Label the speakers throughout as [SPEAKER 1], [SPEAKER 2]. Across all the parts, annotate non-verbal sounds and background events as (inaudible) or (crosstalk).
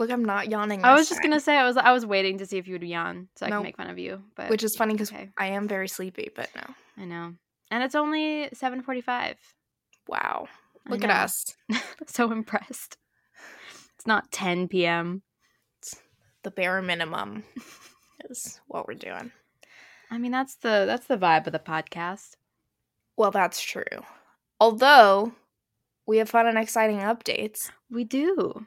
[SPEAKER 1] Look, I'm not yawning.
[SPEAKER 2] I was just
[SPEAKER 1] time,
[SPEAKER 2] gonna say I was I was waiting to see if you would yawn so I
[SPEAKER 1] Nope.
[SPEAKER 2] can make fun of you, but
[SPEAKER 1] which is funny because
[SPEAKER 2] okay.
[SPEAKER 1] I am very sleepy. But no,
[SPEAKER 2] I know, and it's only seven forty-five.
[SPEAKER 1] wow, look at us. (laughs)
[SPEAKER 2] so impressed. It's not ten p.m.
[SPEAKER 1] The bare minimum is what we're doing.
[SPEAKER 2] I mean, that's the that's the vibe of the podcast.
[SPEAKER 1] Well, that's true. Although we have fun and exciting updates.
[SPEAKER 2] We do.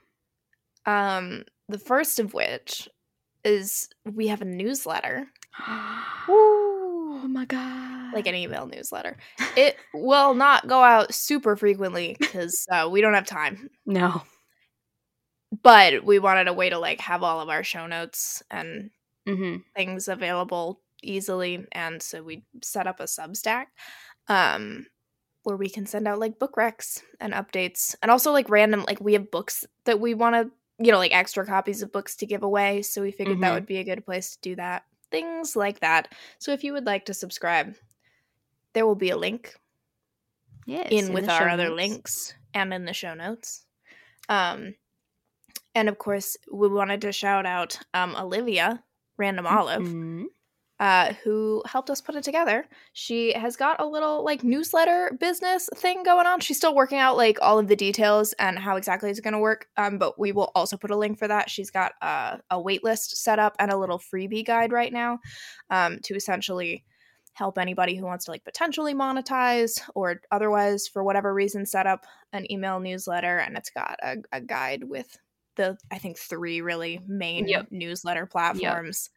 [SPEAKER 1] Um, the first of which is we have a newsletter, (gasps)
[SPEAKER 2] oh my god!
[SPEAKER 1] like an email newsletter. It will not go out super frequently because uh, we don't have time.
[SPEAKER 2] no.
[SPEAKER 1] But we wanted a way to like have all of our show notes and
[SPEAKER 2] Mm-hmm.
[SPEAKER 1] things available easily, and so we set up a Substack, um, where we can send out like book recs and updates, and also like random like we have books that we want to you know like extra copies of books to give away, so we figured that
[SPEAKER 2] Mhm.
[SPEAKER 1] would be a good place to do that. Things like that. So if you would like to subscribe, there will be a link
[SPEAKER 2] Yes.
[SPEAKER 1] in with our other
[SPEAKER 2] notes.
[SPEAKER 1] links and in the show notes. Um, and of course, we wanted to shout out um, Olivia Random Olive,
[SPEAKER 2] Mhm.
[SPEAKER 1] Uh, who helped us put it together. She has got a little like newsletter business thing going on. She's still working out like all of the details and how exactly it's going to work. Um, but we will also put a link for that. She's got uh, a wait list set up and a little freebie guide right now um, to essentially help anybody who wants to like potentially monetize or otherwise for whatever reason set up an email newsletter and it's got a, a guide with the i think three really main
[SPEAKER 2] Yep.
[SPEAKER 1] newsletter platforms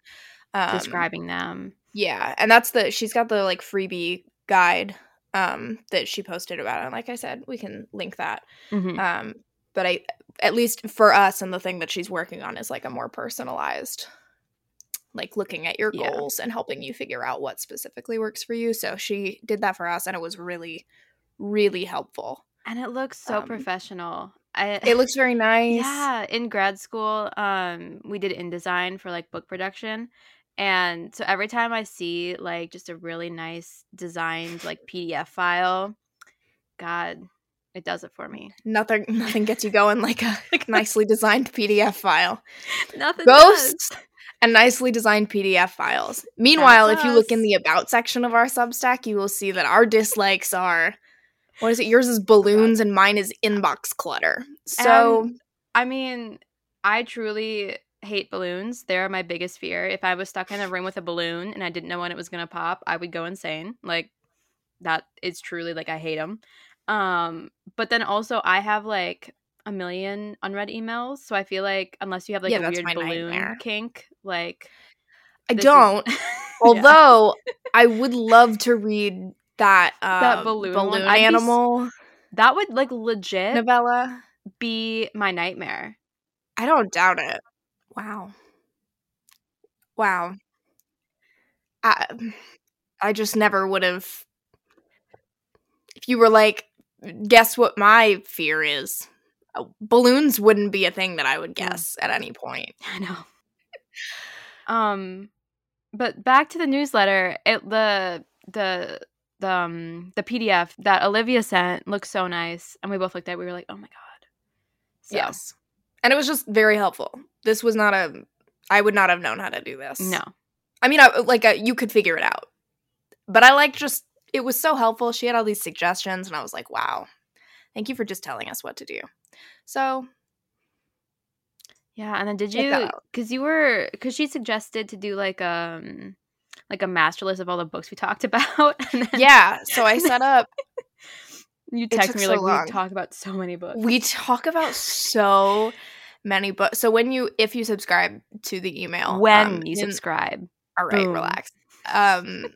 [SPEAKER 1] um,
[SPEAKER 2] Describing them.
[SPEAKER 1] yeah and that's the she's got the like freebie guide um that she posted about it and like i said we can link that
[SPEAKER 2] Mhm.
[SPEAKER 1] um but i at least for us and the thing that she's working on is like a more personalized like looking at your
[SPEAKER 2] Yeah.
[SPEAKER 1] goals and helping you figure out what specifically works for you so she did that for us and it was really really helpful
[SPEAKER 2] And it looks so
[SPEAKER 1] Um,
[SPEAKER 2] professional. I
[SPEAKER 1] it looks very (laughs) nice
[SPEAKER 2] Yeah, in grad school, um, we did InDesign for like book production. And so every time I see like just a really nice designed like PDF file, God, it does it for me.
[SPEAKER 1] nothing (laughs) nothing gets you going like a (laughs) nicely designed pdf file
[SPEAKER 2] Nothing
[SPEAKER 1] Ghosts
[SPEAKER 2] does.
[SPEAKER 1] and nicely designed PDF files. Meanwhile, if you look in the about section of our Substack, you will see that our dislikes are what is it? Yours is balloons and mine is inbox clutter. So
[SPEAKER 2] And, I mean, I truly hate balloons. They're my biggest fear. If I was stuck in a room with a balloon and I didn't know when it was going to pop, I would go insane. Like that is truly like I hate them. Um but then also I have like a million unread emails, so I feel like unless you have like
[SPEAKER 1] Yeah,
[SPEAKER 2] a weird balloon
[SPEAKER 1] nightmare.
[SPEAKER 2] kink, like
[SPEAKER 1] I don't. (laughs)
[SPEAKER 2] Yeah.
[SPEAKER 1] Although I would love to read that uh,
[SPEAKER 2] That balloon
[SPEAKER 1] balloon
[SPEAKER 2] I'd be
[SPEAKER 1] animal
[SPEAKER 2] that would like legit
[SPEAKER 1] novella.
[SPEAKER 2] be my nightmare.
[SPEAKER 1] I don't doubt it. Wow. Wow. I I just never would have if you were like guess what my fear is. Uh, Balloons wouldn't be a thing that I would guess at any point. (laughs)
[SPEAKER 2] I know. Um, but back to the newsletter. It the the the um the PDF that Olivia sent looks so nice, and we both looked at. it, We were like, oh my god. So,
[SPEAKER 1] Yes. And it was just very helpful. This was not a I would not have known how to do this.
[SPEAKER 2] No.
[SPEAKER 1] I mean, I, like uh, you could figure it out. But I like just it was so helpful. She had all these suggestions and I was like, "Wow. Thank you for just telling us what to do." So,
[SPEAKER 2] Yeah, and then did you? Because you were because she suggested to do like um like a master list of all the books we talked (laughs) about. And then
[SPEAKER 1] yeah, so I set up (laughs)
[SPEAKER 2] you text me
[SPEAKER 1] so
[SPEAKER 2] like
[SPEAKER 1] long.
[SPEAKER 2] we talk about so many books.
[SPEAKER 1] we talk about so many books. So when you if you subscribe to the email
[SPEAKER 2] when
[SPEAKER 1] um,
[SPEAKER 2] you
[SPEAKER 1] in-
[SPEAKER 2] subscribe.
[SPEAKER 1] all right,
[SPEAKER 2] Boom.
[SPEAKER 1] relax. Um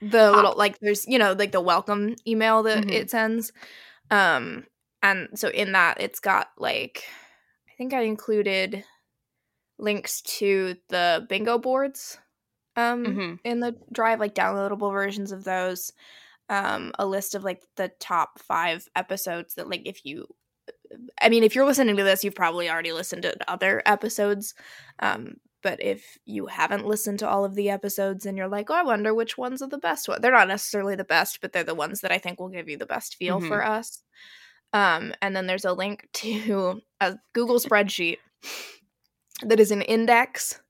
[SPEAKER 1] the (laughs) little like there's you know like the welcome email that
[SPEAKER 2] Mhm.
[SPEAKER 1] it sends um and so in that it's got like i think i included links to the bingo boards um
[SPEAKER 2] Mhm.
[SPEAKER 1] in the drive like downloadable versions of those um a list of like the top five episodes that like if you i mean if you're listening to this you've probably already listened to other episodes um but if you haven't listened to all of the episodes and you're like oh i wonder which ones are the best one they're not necessarily the best but they're the ones that i think will give you the best feel
[SPEAKER 2] Mhm.
[SPEAKER 1] for us um and then there's a link (laughs) to a google spreadsheet that is an index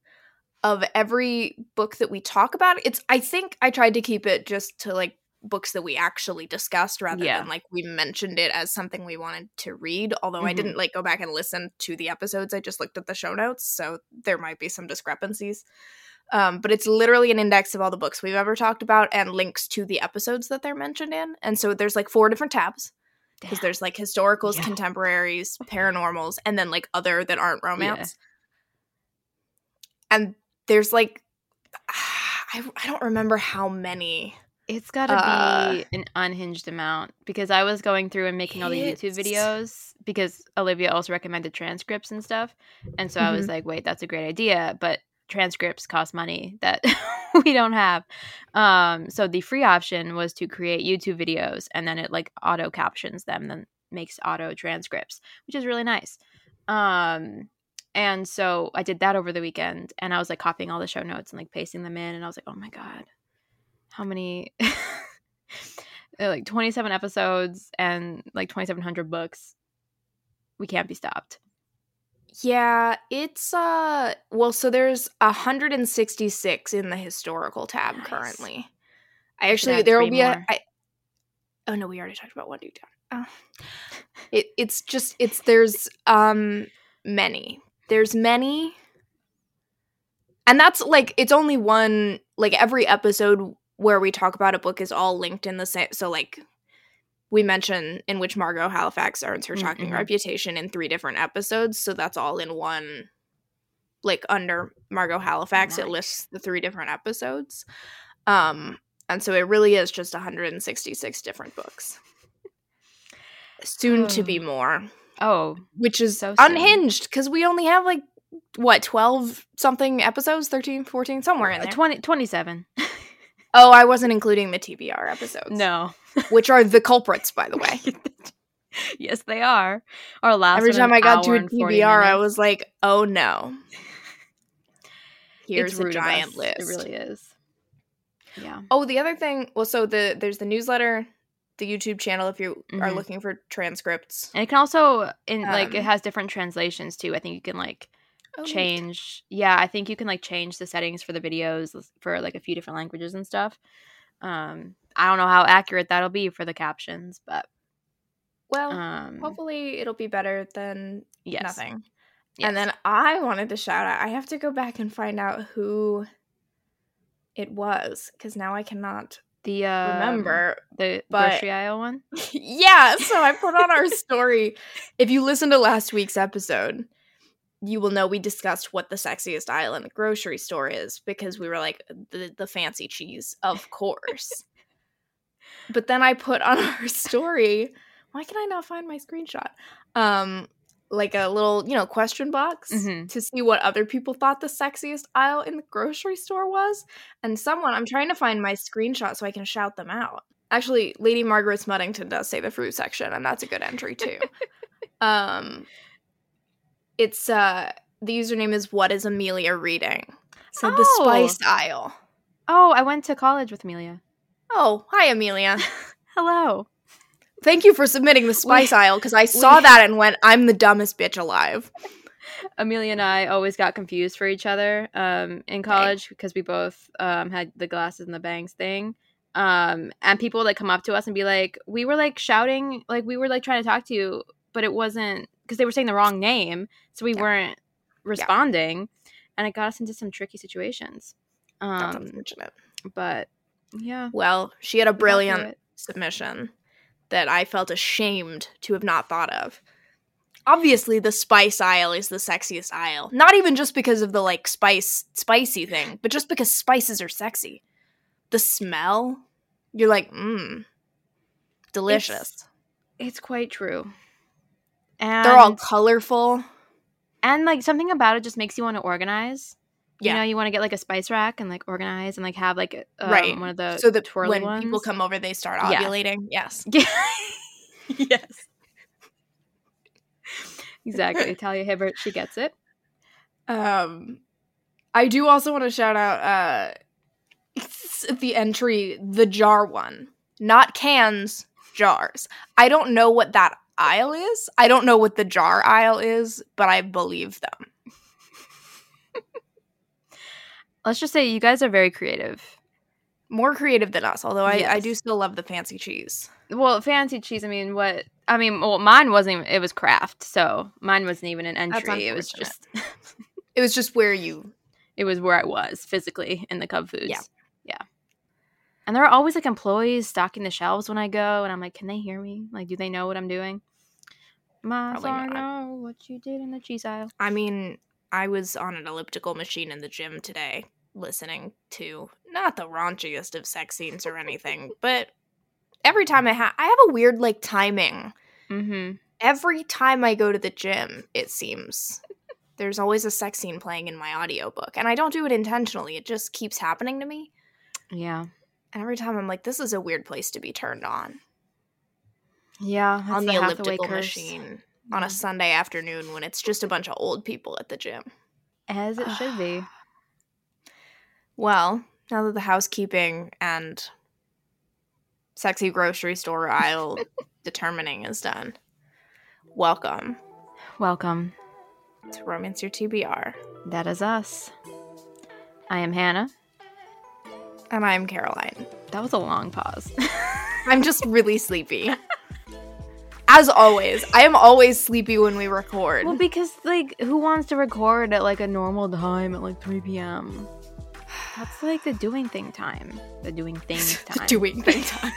[SPEAKER 1] of every book that we talk about. It's I think I tried to keep it just to like books that we actually discussed rather
[SPEAKER 2] Yeah.
[SPEAKER 1] than like we mentioned it as something we wanted to read. Although I
[SPEAKER 2] Mhm.
[SPEAKER 1] didn't like go back and listen to the episodes. I just looked at the show notes, so there might be some discrepancies. Um, but it's literally an index of all the books we've ever talked about and links to the episodes that they're mentioned in. And so there's like four different tabs because there's like historicals,
[SPEAKER 2] Yeah.
[SPEAKER 1] contemporaries, paranormals, and then like other that aren't romance. And there's like (sighs) I, I don't remember how many.
[SPEAKER 2] It's got to
[SPEAKER 1] Uh,
[SPEAKER 2] be an unhinged amount because I was going through and making all the YouTube videos because Olivia also recommended transcripts and stuff. And so I was like, wait, that's a great idea. But transcripts cost money that (laughs) we don't have. Um, so the free option was to create YouTube videos and then it like auto captions them, then makes auto transcripts, which is really nice. Um, and so I did that over the weekend and I was like copying all the show notes and like pasting them in. And I was like, oh my God, how many? (laughs) Like 27 episodes and like 2,700 books. We can't be stopped.
[SPEAKER 1] Yeah, it's uh well, so there's 166 in the historical tab
[SPEAKER 2] Nice.
[SPEAKER 1] currently. I actually there will be a
[SPEAKER 2] more.
[SPEAKER 1] I, Oh no, we already talked about one dude down. Oh. It it's just it's there's um many. There's many. And that's like it's only one like every episode where we talk about a book is all linked in the same so like we mention in which Margot Halifax earns her shocking
[SPEAKER 2] Mhm.
[SPEAKER 1] reputation in three different episodes, so that's all in one like under Margot Halifax it lists the three different episodes. Um and so it really is just 166 different books. Soon to be more,
[SPEAKER 2] Oh,
[SPEAKER 1] which is
[SPEAKER 2] So
[SPEAKER 1] unhinged cuz we only have like what 12 something episodes 13 14 somewhere in
[SPEAKER 2] uh,
[SPEAKER 1] there
[SPEAKER 2] 20, 27. (laughs)
[SPEAKER 1] oh i wasn't including the tbr episodes
[SPEAKER 2] no.
[SPEAKER 1] which are the culprits by the way (laughs)
[SPEAKER 2] yes, they are. Our last
[SPEAKER 1] Every time I got to a
[SPEAKER 2] and 40
[SPEAKER 1] TBR, I was like, oh no. (laughs) Here's a giant list.
[SPEAKER 2] It really is. Yeah.
[SPEAKER 1] Oh, the other thing, well, so the there's the newsletter, the YouTube channel if you are
[SPEAKER 2] Mhm.
[SPEAKER 1] looking for transcripts.
[SPEAKER 2] And it can also in like it
[SPEAKER 1] Um,
[SPEAKER 2] has different translations too. I think you can like
[SPEAKER 1] Oh, neat.
[SPEAKER 2] change yeah, I think you can like change the settings for the videos for like a few different languages and stuff. Um I don't know how accurate that'll be for the captions, but
[SPEAKER 1] Well,
[SPEAKER 2] um
[SPEAKER 1] hopefully it'll be better than
[SPEAKER 2] yes.
[SPEAKER 1] nothing.
[SPEAKER 2] Yes.
[SPEAKER 1] And then I wanted to shout out. I have to go back and find out who it was because now I cannot
[SPEAKER 2] the uh
[SPEAKER 1] remember.
[SPEAKER 2] the
[SPEAKER 1] but-
[SPEAKER 2] grocery aisle one. (laughs)
[SPEAKER 1] yeah, so I put on our story. If you listen to last week's episode, you will know we discussed what the sexiest aisle in the grocery store is because we were like the the fancy cheese, of course. (laughs) but then I put on (laughs) our story. Why can I not find my screenshot? Um like a little, you know, question box
[SPEAKER 2] Mhm.
[SPEAKER 1] to see what other people thought the sexiest aisle in the grocery store was. And someone, I'm trying to find my screenshot so I can shout them out. Actually, Lady Margaret Smuddington does say the fruit section, and that's a good entry too. (laughs) um, it's uh, the username is what is Amelia reading? So the
[SPEAKER 2] Oh.
[SPEAKER 1] spice aisle.
[SPEAKER 2] Oh, I went to college with Amelia.
[SPEAKER 1] Oh, hi Amelia. (laughs)
[SPEAKER 2] Hello.
[SPEAKER 1] Thank you for submitting the spice aisle because I (laughs) saw
[SPEAKER 2] we-
[SPEAKER 1] that and went, I'm the dumbest bitch alive. (laughs)
[SPEAKER 2] Amelia and I always got confused for each other um, in college because we both um, had the glasses and the bangs thing. Um, and people would like come up to us and be like, "We were like shouting, like we were like trying to talk to you, but it wasn't because they were saying the wrong name, so we
[SPEAKER 1] Yeah.
[SPEAKER 2] weren't responding." And it got us into some tricky situations.
[SPEAKER 1] That's
[SPEAKER 2] Um,
[SPEAKER 1] unfortunate.
[SPEAKER 2] but yeah,
[SPEAKER 1] Well, she had a
[SPEAKER 2] we got through
[SPEAKER 1] brilliant submission that I felt ashamed to have not thought of. Obviously, the spice aisle is the sexiest aisle. Not even just because of the like spice spicy thing, but just because spices are sexy. The smell, you're like, mmm, delicious.
[SPEAKER 2] It's quite true. And
[SPEAKER 1] They're all colorful.
[SPEAKER 2] and like something about it just makes you want to organize.
[SPEAKER 1] Yeah.
[SPEAKER 2] You know, you want to get like a spice rack and like organize and like have like um,
[SPEAKER 1] Right.
[SPEAKER 2] one of the
[SPEAKER 1] so that when
[SPEAKER 2] ones.
[SPEAKER 1] people come over, they start
[SPEAKER 2] Yeah.
[SPEAKER 1] ovulating. Yes. (laughs)
[SPEAKER 2] yes. exactly. (laughs) Talia Hibbert, she gets it.
[SPEAKER 1] Um, I do also want to shout out uh the entry, the jar one, not cans, jars. I don't know what that aisle is. I don't know what the jar aisle is, but I believe them.
[SPEAKER 2] Let's just say you guys are very creative.
[SPEAKER 1] More creative than us, although I, yes. I do still love the fancy cheese.
[SPEAKER 2] Well, fancy cheese, I mean, what I mean, well, mine wasn't even, it was craft, so mine wasn't even an entry. It was just, (laughs)
[SPEAKER 1] it was just where you,
[SPEAKER 2] it was where I was physically in the Cub Foods.
[SPEAKER 1] Yeah.
[SPEAKER 2] And there are always like employees stocking the shelves when I go, and I'm like, can they hear me? Like, do they know what I'm doing? My I know what you did in the cheese aisle.
[SPEAKER 1] I mean, I was on an elliptical machine in the gym today, listening to not the raunchiest of sex scenes or anything, (laughs) but every time I have, I have a weird like timing.
[SPEAKER 2] Mm-hmm.
[SPEAKER 1] Every time I go to the gym, it seems there's always a sex scene playing in my audiobook, and I don't do it intentionally. It just keeps happening to me,
[SPEAKER 2] Yeah.
[SPEAKER 1] And every time I'm like, this is a weird place to be turned on
[SPEAKER 2] Yeah.
[SPEAKER 1] On the,
[SPEAKER 2] Hathaway
[SPEAKER 1] elliptical machine on a Sunday afternoon when it's just a bunch of old people at the gym.
[SPEAKER 2] As it should be. (sighs)
[SPEAKER 1] Well, now that the housekeeping and sexy grocery store aisle (laughs) determining is done, welcome
[SPEAKER 2] Welcome.
[SPEAKER 1] to Romance Your TBR.
[SPEAKER 2] That is us. I am Hannah.
[SPEAKER 1] And I'm Caroline.
[SPEAKER 2] That was a long pause. (laughs)
[SPEAKER 1] I'm just really sleepy. As always, I am always sleepy when we record.
[SPEAKER 2] well, because like, who wants to record at like a normal time at like 3 p.m.? That's like the doing thing time. The doing (laughs) thing time.
[SPEAKER 1] The doing things (laughs) time.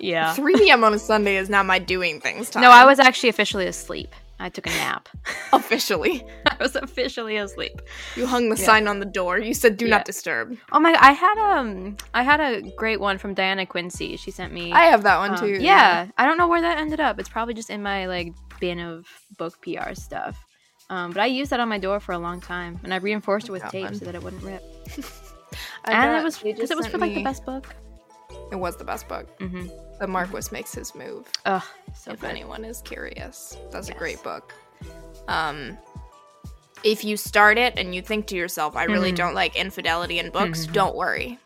[SPEAKER 2] Yeah.
[SPEAKER 1] 3 p.m. on a Sunday is not my doing things time.
[SPEAKER 2] No, I was actually officially asleep. I took a nap. (laughs)
[SPEAKER 1] officially. (laughs)
[SPEAKER 2] I was officially asleep.
[SPEAKER 1] You hung the
[SPEAKER 2] Yeah.
[SPEAKER 1] sign on the door. You said "Do
[SPEAKER 2] Yeah.
[SPEAKER 1] not disturb."
[SPEAKER 2] Oh my! I had um, I had a great one from Diana Quincy. She sent me.
[SPEAKER 1] I have that one
[SPEAKER 2] um,
[SPEAKER 1] too.
[SPEAKER 2] yeah, I don't know where that ended up. It's probably just in my like bin of book PR stuff. Um, but I used that on my door for a long time, and I reinforced it with
[SPEAKER 1] Got
[SPEAKER 2] tape
[SPEAKER 1] one.
[SPEAKER 2] so that it wouldn't rip. (laughs) And it was because it was for like the best book.
[SPEAKER 1] It was the best book.
[SPEAKER 2] Mm-hmm.
[SPEAKER 1] The Marquess makes his move.
[SPEAKER 2] Ugh, so
[SPEAKER 1] if
[SPEAKER 2] good.
[SPEAKER 1] anyone is curious, that's a great book. Um, if you start it and you think to yourself, "I really
[SPEAKER 2] Mhm.
[SPEAKER 1] don't like infidelity in books,"
[SPEAKER 2] Mhm.
[SPEAKER 1] don't worry.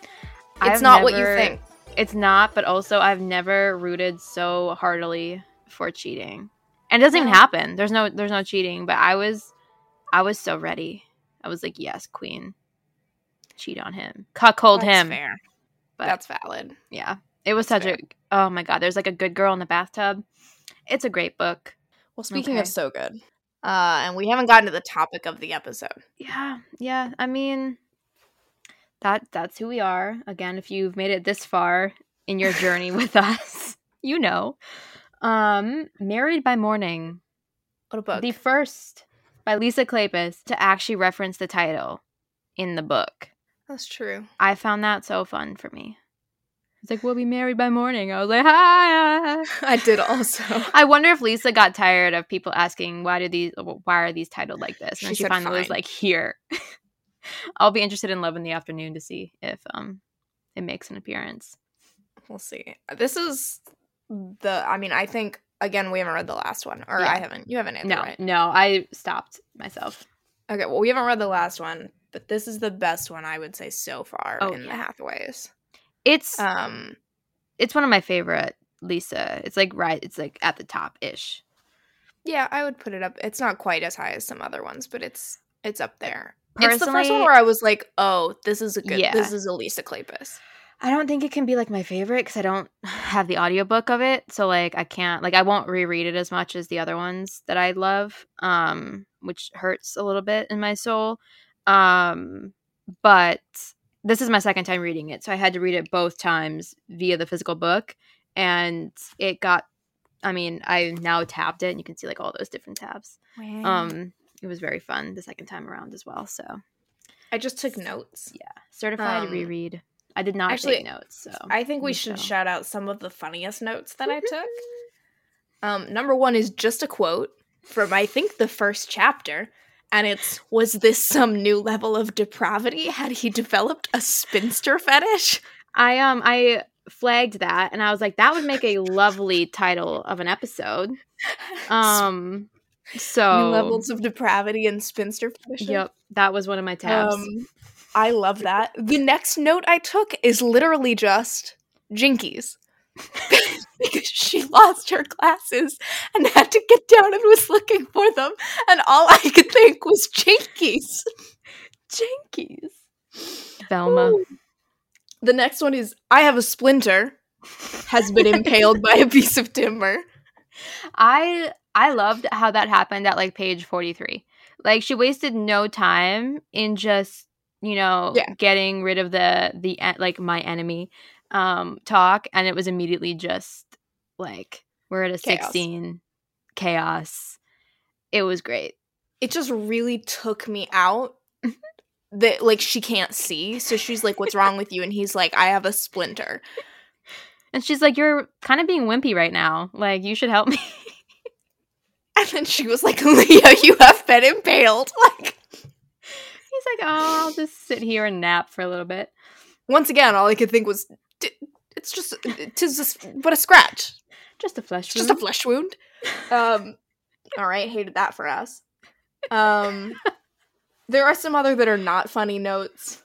[SPEAKER 1] It's
[SPEAKER 2] I've
[SPEAKER 1] not what you think.
[SPEAKER 2] It's not, but also I've never rooted so heartily for cheating. And it doesn't even happen. There's no there's no cheating, but I was I was so ready. I was like, "Yes, queen. Cheat on him. Cuckold
[SPEAKER 1] That's
[SPEAKER 2] him."
[SPEAKER 1] fair.
[SPEAKER 2] But-
[SPEAKER 1] That's valid.
[SPEAKER 2] Yeah. It was such a Oh my god, there's like a good girl in the bathtub. It's a great book.
[SPEAKER 1] Well, speaking
[SPEAKER 2] Okay.
[SPEAKER 1] of so good, uh, and we haven't gotten to the topic of the episode.
[SPEAKER 2] Yeah. Yeah, I mean that that's who we are. Again, if you've made it this far in your journey (laughs) with us, you know. Um Married by Morning.
[SPEAKER 1] What a book.
[SPEAKER 2] The first by Lisa Kleypas to actually reference the title in the book.
[SPEAKER 1] That's true.
[SPEAKER 2] I found that so fun for me. It's like we'll be married by morning. I was like, hi. (laughs)
[SPEAKER 1] I did also. (laughs)
[SPEAKER 2] I wonder if Lisa got tired of people asking why do these why are these titled like this, and
[SPEAKER 1] She
[SPEAKER 2] then she finally was like, here. (laughs) I'll be interested in Love in the Afternoon to see if um it makes an appearance.
[SPEAKER 1] We'll see. This is the. I mean, I think again we haven't read the last one, or
[SPEAKER 2] Yeah.
[SPEAKER 1] I haven't. You haven't, either,
[SPEAKER 2] No,
[SPEAKER 1] right?
[SPEAKER 2] no, I stopped myself.
[SPEAKER 1] Okay, well, we haven't read the last one, but this is the best one I would say so far
[SPEAKER 2] Oh,
[SPEAKER 1] in the. Hathaways.
[SPEAKER 2] It's
[SPEAKER 1] Um,
[SPEAKER 2] it's one of my favorite Lisa. It's like right, it's like at the top ish.
[SPEAKER 1] yeah, I would put it up. It's not quite as high as some other ones, but it's it's up there. it's the first one where I was like, oh, this is a good.
[SPEAKER 2] Yeah.
[SPEAKER 1] This is a Lisa Kleypas.
[SPEAKER 2] I don't think it can be like my favorite because I don't (laughs) have the audiobook of it. So like I can't like I won't reread it as much as the other ones that I love. Um, which hurts a little bit in my soul. Um, but this is my second time reading it. So I had to read it both times via the physical book. And it got I mean, I now tabbed it and you can see like all those different tabs. Um, it was very fun the second time around as well. So
[SPEAKER 1] I just took notes.
[SPEAKER 2] yeah. Certified
[SPEAKER 1] Um,
[SPEAKER 2] reread. I did not
[SPEAKER 1] actually,
[SPEAKER 2] take notes, so
[SPEAKER 1] I think we should
[SPEAKER 2] so.
[SPEAKER 1] shout out some of the funniest notes that I took. Um, number one is just a quote from I think the first chapter, and it's was this some new level of depravity? Had he developed a spinster fetish?
[SPEAKER 2] I um I flagged that and I was like that would make a lovely title of an episode. Um so
[SPEAKER 1] new levels of depravity and spinster fetish.
[SPEAKER 2] Yep, that was one of my tabs.
[SPEAKER 1] Um, I love that. The next note I took is literally just Jinkies. (laughs) because she lost her glasses and had to get down and was looking for them, and all I could think was Jinkies.
[SPEAKER 2] Jinkies. Velma.
[SPEAKER 1] Ooh. The next one is I have a splinter has been impaled by a piece of timber.
[SPEAKER 2] I I loved how that happened at like page 43. Like she wasted no time in just, you know,
[SPEAKER 1] Yeah.
[SPEAKER 2] getting rid of the the like my enemy um talk and it was immediately just like we're at a
[SPEAKER 1] Chaos.
[SPEAKER 2] 16 chaos. It was great.
[SPEAKER 1] It just really took me out that like she can't see. So she's like, What's wrong with you? And he's like, I have a splinter.
[SPEAKER 2] And she's like you're kind of being wimpy right now. Like you should help me. (laughs)
[SPEAKER 1] And then she was like, Leo, you have been impaled. (laughs) Like
[SPEAKER 2] He's like, "Oh, I'll just sit here and nap for a little bit."
[SPEAKER 1] once again, all I could think was "D- it's just tis just but a scratch.
[SPEAKER 2] Just a flesh
[SPEAKER 1] It's just a flesh wound. (laughs) Um all right, hated that for us. Um there are some other that are not funny notes.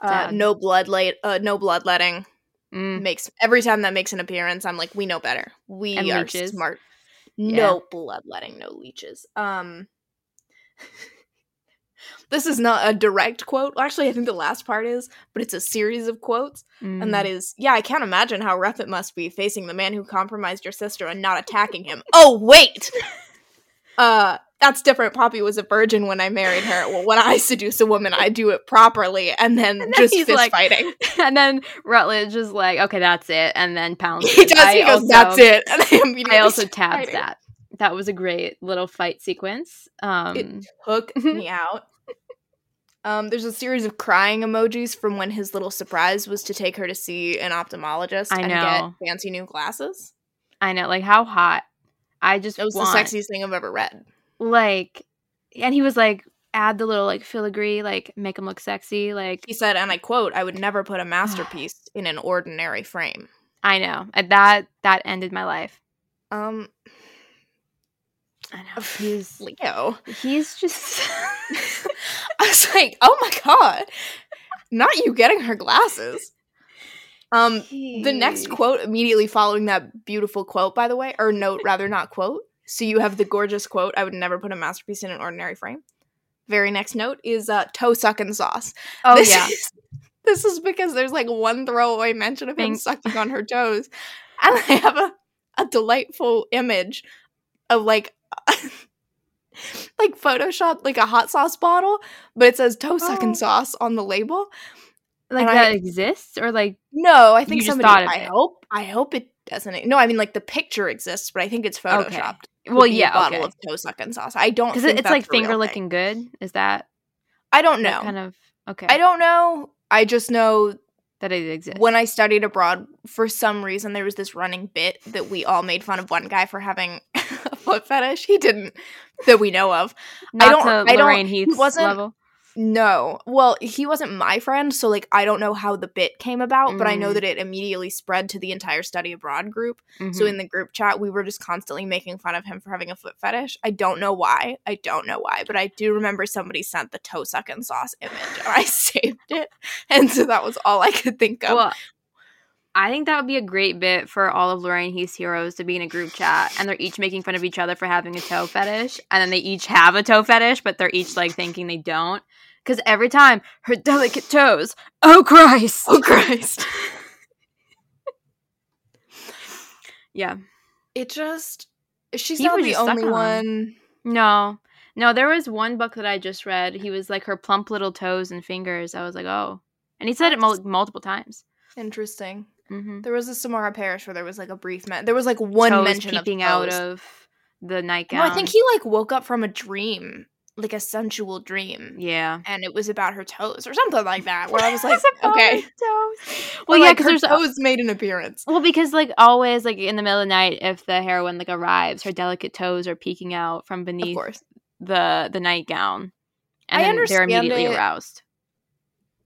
[SPEAKER 1] Uh, no bloodlet uh, no bloodletting
[SPEAKER 2] Mm.
[SPEAKER 1] makes every time that makes an appearance i'm like we know better we
[SPEAKER 2] And
[SPEAKER 1] are
[SPEAKER 2] leeches.
[SPEAKER 1] smart
[SPEAKER 2] Yeah.
[SPEAKER 1] no bloodletting no leeches um (laughs) this is not a direct quote actually i think the last part is but it's a series of quotes and that
[SPEAKER 2] Mm.
[SPEAKER 1] yeah i can't imagine how rough it must be facing the man who compromised your sister and not attacking him (laughs) oh wait uh that's different poppy was a virgin when i married her well when i seduce a woman i do it properly and then
[SPEAKER 2] And then
[SPEAKER 1] just
[SPEAKER 2] he's
[SPEAKER 1] fist
[SPEAKER 2] like-
[SPEAKER 1] fighting (laughs)
[SPEAKER 2] and then Rutledge is like, "Okay, that's it," and then pounds.
[SPEAKER 1] he does he goes that's it and I,
[SPEAKER 2] I (laughs) also tabbed
[SPEAKER 1] fighting.
[SPEAKER 2] that. That was a great little fight sequence. Um,
[SPEAKER 1] it took me out. Um, there's a series of crying emojis from when his little surprise was to take her to see an ophthalmologist
[SPEAKER 2] I
[SPEAKER 1] and get fancy new glasses.
[SPEAKER 2] I know, like how hot. I just
[SPEAKER 1] It was
[SPEAKER 2] want,
[SPEAKER 1] the sexiest thing I've ever read.
[SPEAKER 2] like, and he was like, add the little like filigree, like make him look sexy. Like
[SPEAKER 1] He said, and I quote, "I would never put a (sighs) masterpiece in an ordinary frame."
[SPEAKER 2] I know and that that ended my life.
[SPEAKER 1] Um,
[SPEAKER 2] I know he's
[SPEAKER 1] Leo,
[SPEAKER 2] he's just (laughs) (laughs)
[SPEAKER 1] I was like, "Oh my god, not you getting her glasses." Um, the next quote immediately following that beautiful quote, by the way, or note rather, not quote. So you have the gorgeous quote, I would never put a masterpiece in an ordinary frame. Very next note is uh, toe sucking sauce.
[SPEAKER 2] Oh
[SPEAKER 1] this
[SPEAKER 2] yeah,
[SPEAKER 1] Is, this is because there's like one throwaway mention of him sucking on her toes. (laughs) And I have a, a delightful image of like (laughs) like Photoshop like a hot sauce bottle, but it says toe sucking
[SPEAKER 2] Oh.
[SPEAKER 1] sauce on the label.
[SPEAKER 2] like
[SPEAKER 1] and I-
[SPEAKER 2] that exists or like
[SPEAKER 1] No, I think somebody. I
[SPEAKER 2] it.
[SPEAKER 1] hope. I hope it doesn't. No, I mean like the picture exists, but I think it's photoshopped. to
[SPEAKER 2] well yeah
[SPEAKER 1] bottle
[SPEAKER 2] okay
[SPEAKER 1] of toe sucking sauce. I don't
[SPEAKER 2] because it's like finger licking good. Is that
[SPEAKER 1] I don't know.
[SPEAKER 2] kind of okay?
[SPEAKER 1] I don't know. I just know
[SPEAKER 2] that it exists.
[SPEAKER 1] when I studied abroad, for some reason there was this running bit that we all made fun of one guy for having (laughs) a foot fetish. He didn't that we know of.
[SPEAKER 2] Not
[SPEAKER 1] don't-
[SPEAKER 2] to
[SPEAKER 1] I don't-
[SPEAKER 2] Lorraine
[SPEAKER 1] he
[SPEAKER 2] Heath's
[SPEAKER 1] wasn't-
[SPEAKER 2] level.
[SPEAKER 1] No. Well, he wasn't my friend, so like I don't know how the bit came about, but I know
[SPEAKER 2] Mm.
[SPEAKER 1] that it immediately spread to the entire study abroad group. So
[SPEAKER 2] Mhm.
[SPEAKER 1] in the group chat, we were just constantly making fun of him for having a foot fetish. I don't know why. I don't know why, but I do remember somebody sent the toe sucking sauce image and I (laughs) saved it. And so that was all I could think of.
[SPEAKER 2] well, I think that would be a great bit for all of Lorraine Heath's heroes to be in a group chat, and they're each making fun of each other for having a toe fetish, and then they each have a toe fetish, but they're each like thinking they don't. Because every time her delicate toes, oh Christ,
[SPEAKER 1] oh Christ. (laughs)
[SPEAKER 2] yeah,
[SPEAKER 1] It just she's
[SPEAKER 2] He
[SPEAKER 1] not the only
[SPEAKER 2] on.
[SPEAKER 1] one.
[SPEAKER 2] no, no. There was one book that I just read. He was like her plump little toes and fingers. I was like, oh, and he said it mul- multiple times.
[SPEAKER 1] Interesting.
[SPEAKER 2] Mm-hmm.
[SPEAKER 1] There was a Samara Parish where there was like a brief man. There was like one
[SPEAKER 2] toes
[SPEAKER 1] mention
[SPEAKER 2] peeping
[SPEAKER 1] of
[SPEAKER 2] out of the nightgown.
[SPEAKER 1] No, I think he like woke up from a dream, like a sensual dream,
[SPEAKER 2] yeah.
[SPEAKER 1] and it was about her toes or something like that. Where I was (laughs) like, okay,
[SPEAKER 2] toes. (laughs) Well, yeah,
[SPEAKER 1] like,
[SPEAKER 2] because
[SPEAKER 1] her
[SPEAKER 2] there's
[SPEAKER 1] toes made an appearance.
[SPEAKER 2] well, because like always, like in the middle of the night, if the heroine like arrives, her delicate toes are peeking out from beneath the the nightgown, and
[SPEAKER 1] I
[SPEAKER 2] then they're immediately aroused.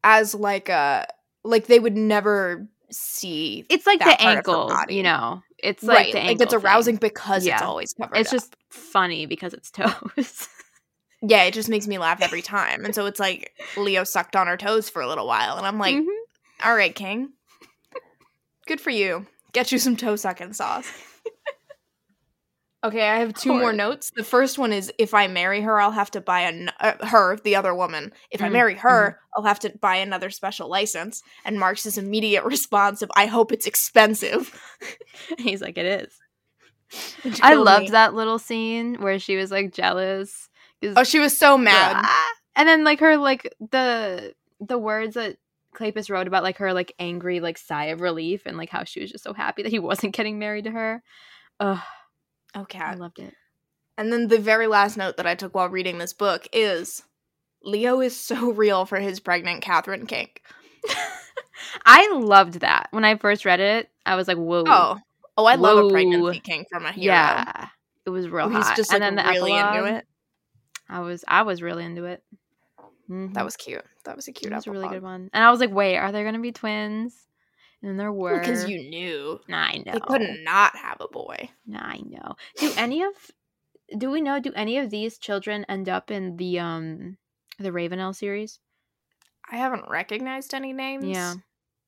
[SPEAKER 1] as like a like they would never see.
[SPEAKER 2] It's like the ankle, you know. It's like
[SPEAKER 1] right,
[SPEAKER 2] the
[SPEAKER 1] like it's arousing
[SPEAKER 2] thing.
[SPEAKER 1] because it's always covered.
[SPEAKER 2] It's
[SPEAKER 1] up.
[SPEAKER 2] just funny because it's (laughs) toes.
[SPEAKER 1] Yeah, it just makes me laugh every time. And so it's like Leo sucked on her toes for a little while, and I'm like,
[SPEAKER 2] Mhm.
[SPEAKER 1] all right, King, good for you. Get you some toe sucking sauce. Okay, I have two more notes. The first one is if I marry her, I'll have to buy a uh, her, the other woman. If I
[SPEAKER 2] Mm,
[SPEAKER 1] marry her, I'll have to buy another special license. And Marks's immediate (laughs) response of I hope it's expensive. (laughs)
[SPEAKER 2] He's like, it is. (laughs) I loved
[SPEAKER 1] me.
[SPEAKER 2] that little scene where she was like jealous. 'Cause-
[SPEAKER 1] Oh, she was so mad.
[SPEAKER 2] Ah! And then like her like the the words that Kleypas wrote about like her like angry like sigh of relief and like how she was just so happy that he (laughs) wasn't getting married to her. Ugh,
[SPEAKER 1] Okay.
[SPEAKER 2] I loved it.
[SPEAKER 1] And then the very last note that I took while reading this book is Leo is so (laughs) real for his pregnant Catherine kink. (laughs)
[SPEAKER 2] I loved that. When I first read it, I was like, whoa.
[SPEAKER 1] Oh. Oh, I love a pregnancy kink from a hero.
[SPEAKER 2] yeah. It was real
[SPEAKER 1] Oh, he's just like
[SPEAKER 2] and then the
[SPEAKER 1] really
[SPEAKER 2] epilogue,
[SPEAKER 1] into it.
[SPEAKER 2] I was I was really into it. Mhm.
[SPEAKER 1] That was cute. That was a cute
[SPEAKER 2] That was a really good one. And I was like, wait, are there gonna be twins? And then there were
[SPEAKER 1] Because you knew.
[SPEAKER 2] Nah, I know.
[SPEAKER 1] They couldn't not have a boy.
[SPEAKER 2] Nah, I know. Do any of do we know do any of these children end up in the um the Ravenel series?
[SPEAKER 1] I haven't recognized any names.
[SPEAKER 2] Yeah.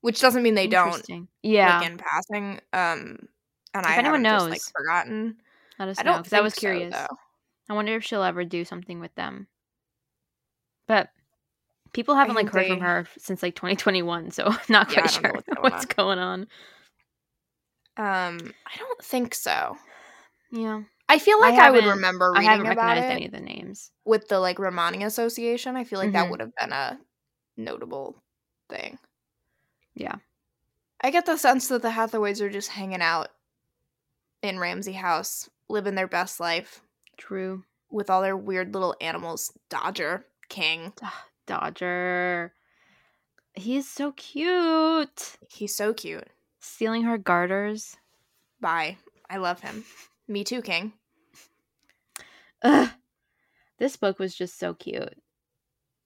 [SPEAKER 1] Which doesn't mean they don't
[SPEAKER 2] Yeah.
[SPEAKER 1] like in passing. Um and
[SPEAKER 2] If
[SPEAKER 1] I
[SPEAKER 2] anyone
[SPEAKER 1] haven't just like
[SPEAKER 2] knows,
[SPEAKER 1] forgotten.
[SPEAKER 2] Let us
[SPEAKER 1] I
[SPEAKER 2] know because I was
[SPEAKER 1] so,
[SPEAKER 2] curious.
[SPEAKER 1] though.
[SPEAKER 2] I wonder if she'll ever do something with them. But people haven't like heard from her since like 2021, so (laughs) I'm not quite
[SPEAKER 1] I
[SPEAKER 2] sure
[SPEAKER 1] what's going
[SPEAKER 2] what's going on.
[SPEAKER 1] Um I don't think so.
[SPEAKER 2] Yeah.
[SPEAKER 1] I feel like I, would
[SPEAKER 2] haven't-
[SPEAKER 1] remember
[SPEAKER 2] I
[SPEAKER 1] reading
[SPEAKER 2] haven't
[SPEAKER 1] about
[SPEAKER 2] recognized any of the names.
[SPEAKER 1] with the like Romani Association. I feel like
[SPEAKER 2] Mhm.
[SPEAKER 1] that would have been a notable thing.
[SPEAKER 2] Yeah.
[SPEAKER 1] I get the sense that the Hathaways are just hanging out in Ramsay House, living their best life
[SPEAKER 2] True.
[SPEAKER 1] with all their weird little animals. Dodger, King.
[SPEAKER 2] Dodger. He's so cute.
[SPEAKER 1] He's so cute.
[SPEAKER 2] Stealing her garters.
[SPEAKER 1] Bye. I love him. Me too, King.
[SPEAKER 2] Ugh. This book was just so cute.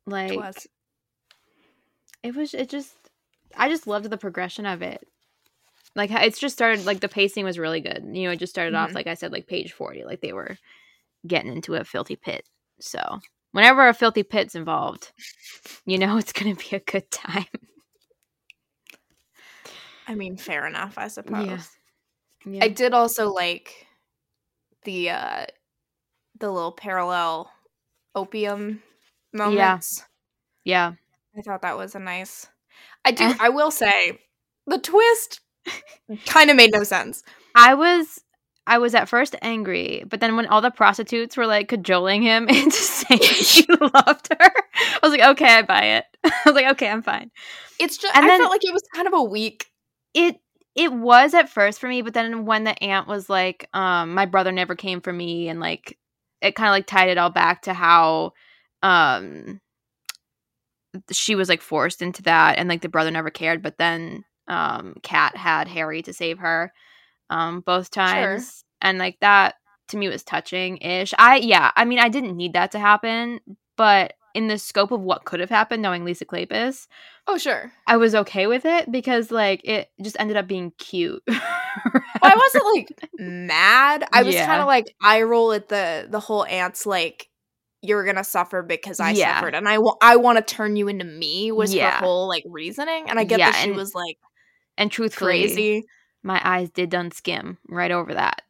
[SPEAKER 2] Like
[SPEAKER 1] It was.
[SPEAKER 2] it was it just I just loved the progression of it. Like it's just started like the pacing was really good. You know, it just started off
[SPEAKER 1] Mhm.
[SPEAKER 2] like I said like page 40 like they were getting into a filthy pit. So, whenever a filthy pit's involved, you know (laughs) it's going to be a good time.
[SPEAKER 1] I mean, fair enough, I suppose.
[SPEAKER 2] Yeah.
[SPEAKER 1] I did also like the uh the little parallel opium moments.
[SPEAKER 2] yeah.
[SPEAKER 1] I thought that was a nice. I do. I will say, the twist (laughs) kind of made no sense.
[SPEAKER 2] I was I was at first angry, but then when all the prostitutes were like cajoling him (laughs) into saying he (laughs) loved her, I was like, okay, I buy it. (laughs) I was like, okay, I'm fine.
[SPEAKER 1] It's just.
[SPEAKER 2] And
[SPEAKER 1] I
[SPEAKER 2] then-
[SPEAKER 1] felt like it was kind of a weak.
[SPEAKER 2] It it was at first for me, but then when the aunt was like, um, my brother never came for me, and like it kind of like tied it all back to how um she was like forced into that and like the brother never cared, but then um Cat had Harry to save her um both times. And like that to me was touching ish. I yeah, I mean I didn't need that to happen, but in the scope of what could have happened, knowing Lisa Kleypas,
[SPEAKER 1] Oh sure.
[SPEAKER 2] I was okay with it because like it just ended up being cute. (laughs)
[SPEAKER 1] Well, I wasn't like mad. I was
[SPEAKER 2] Yeah.
[SPEAKER 1] kind of like eye roll at the the whole ants like you're gonna suffer because I
[SPEAKER 2] Yeah.
[SPEAKER 1] suffered, and I wa- I want to turn you into me was
[SPEAKER 2] Yeah.
[SPEAKER 1] her whole like reasoning, and I get
[SPEAKER 2] Yeah,
[SPEAKER 1] that she was like
[SPEAKER 2] and truthfully,
[SPEAKER 1] crazy.
[SPEAKER 2] My eyes did done skim right over that.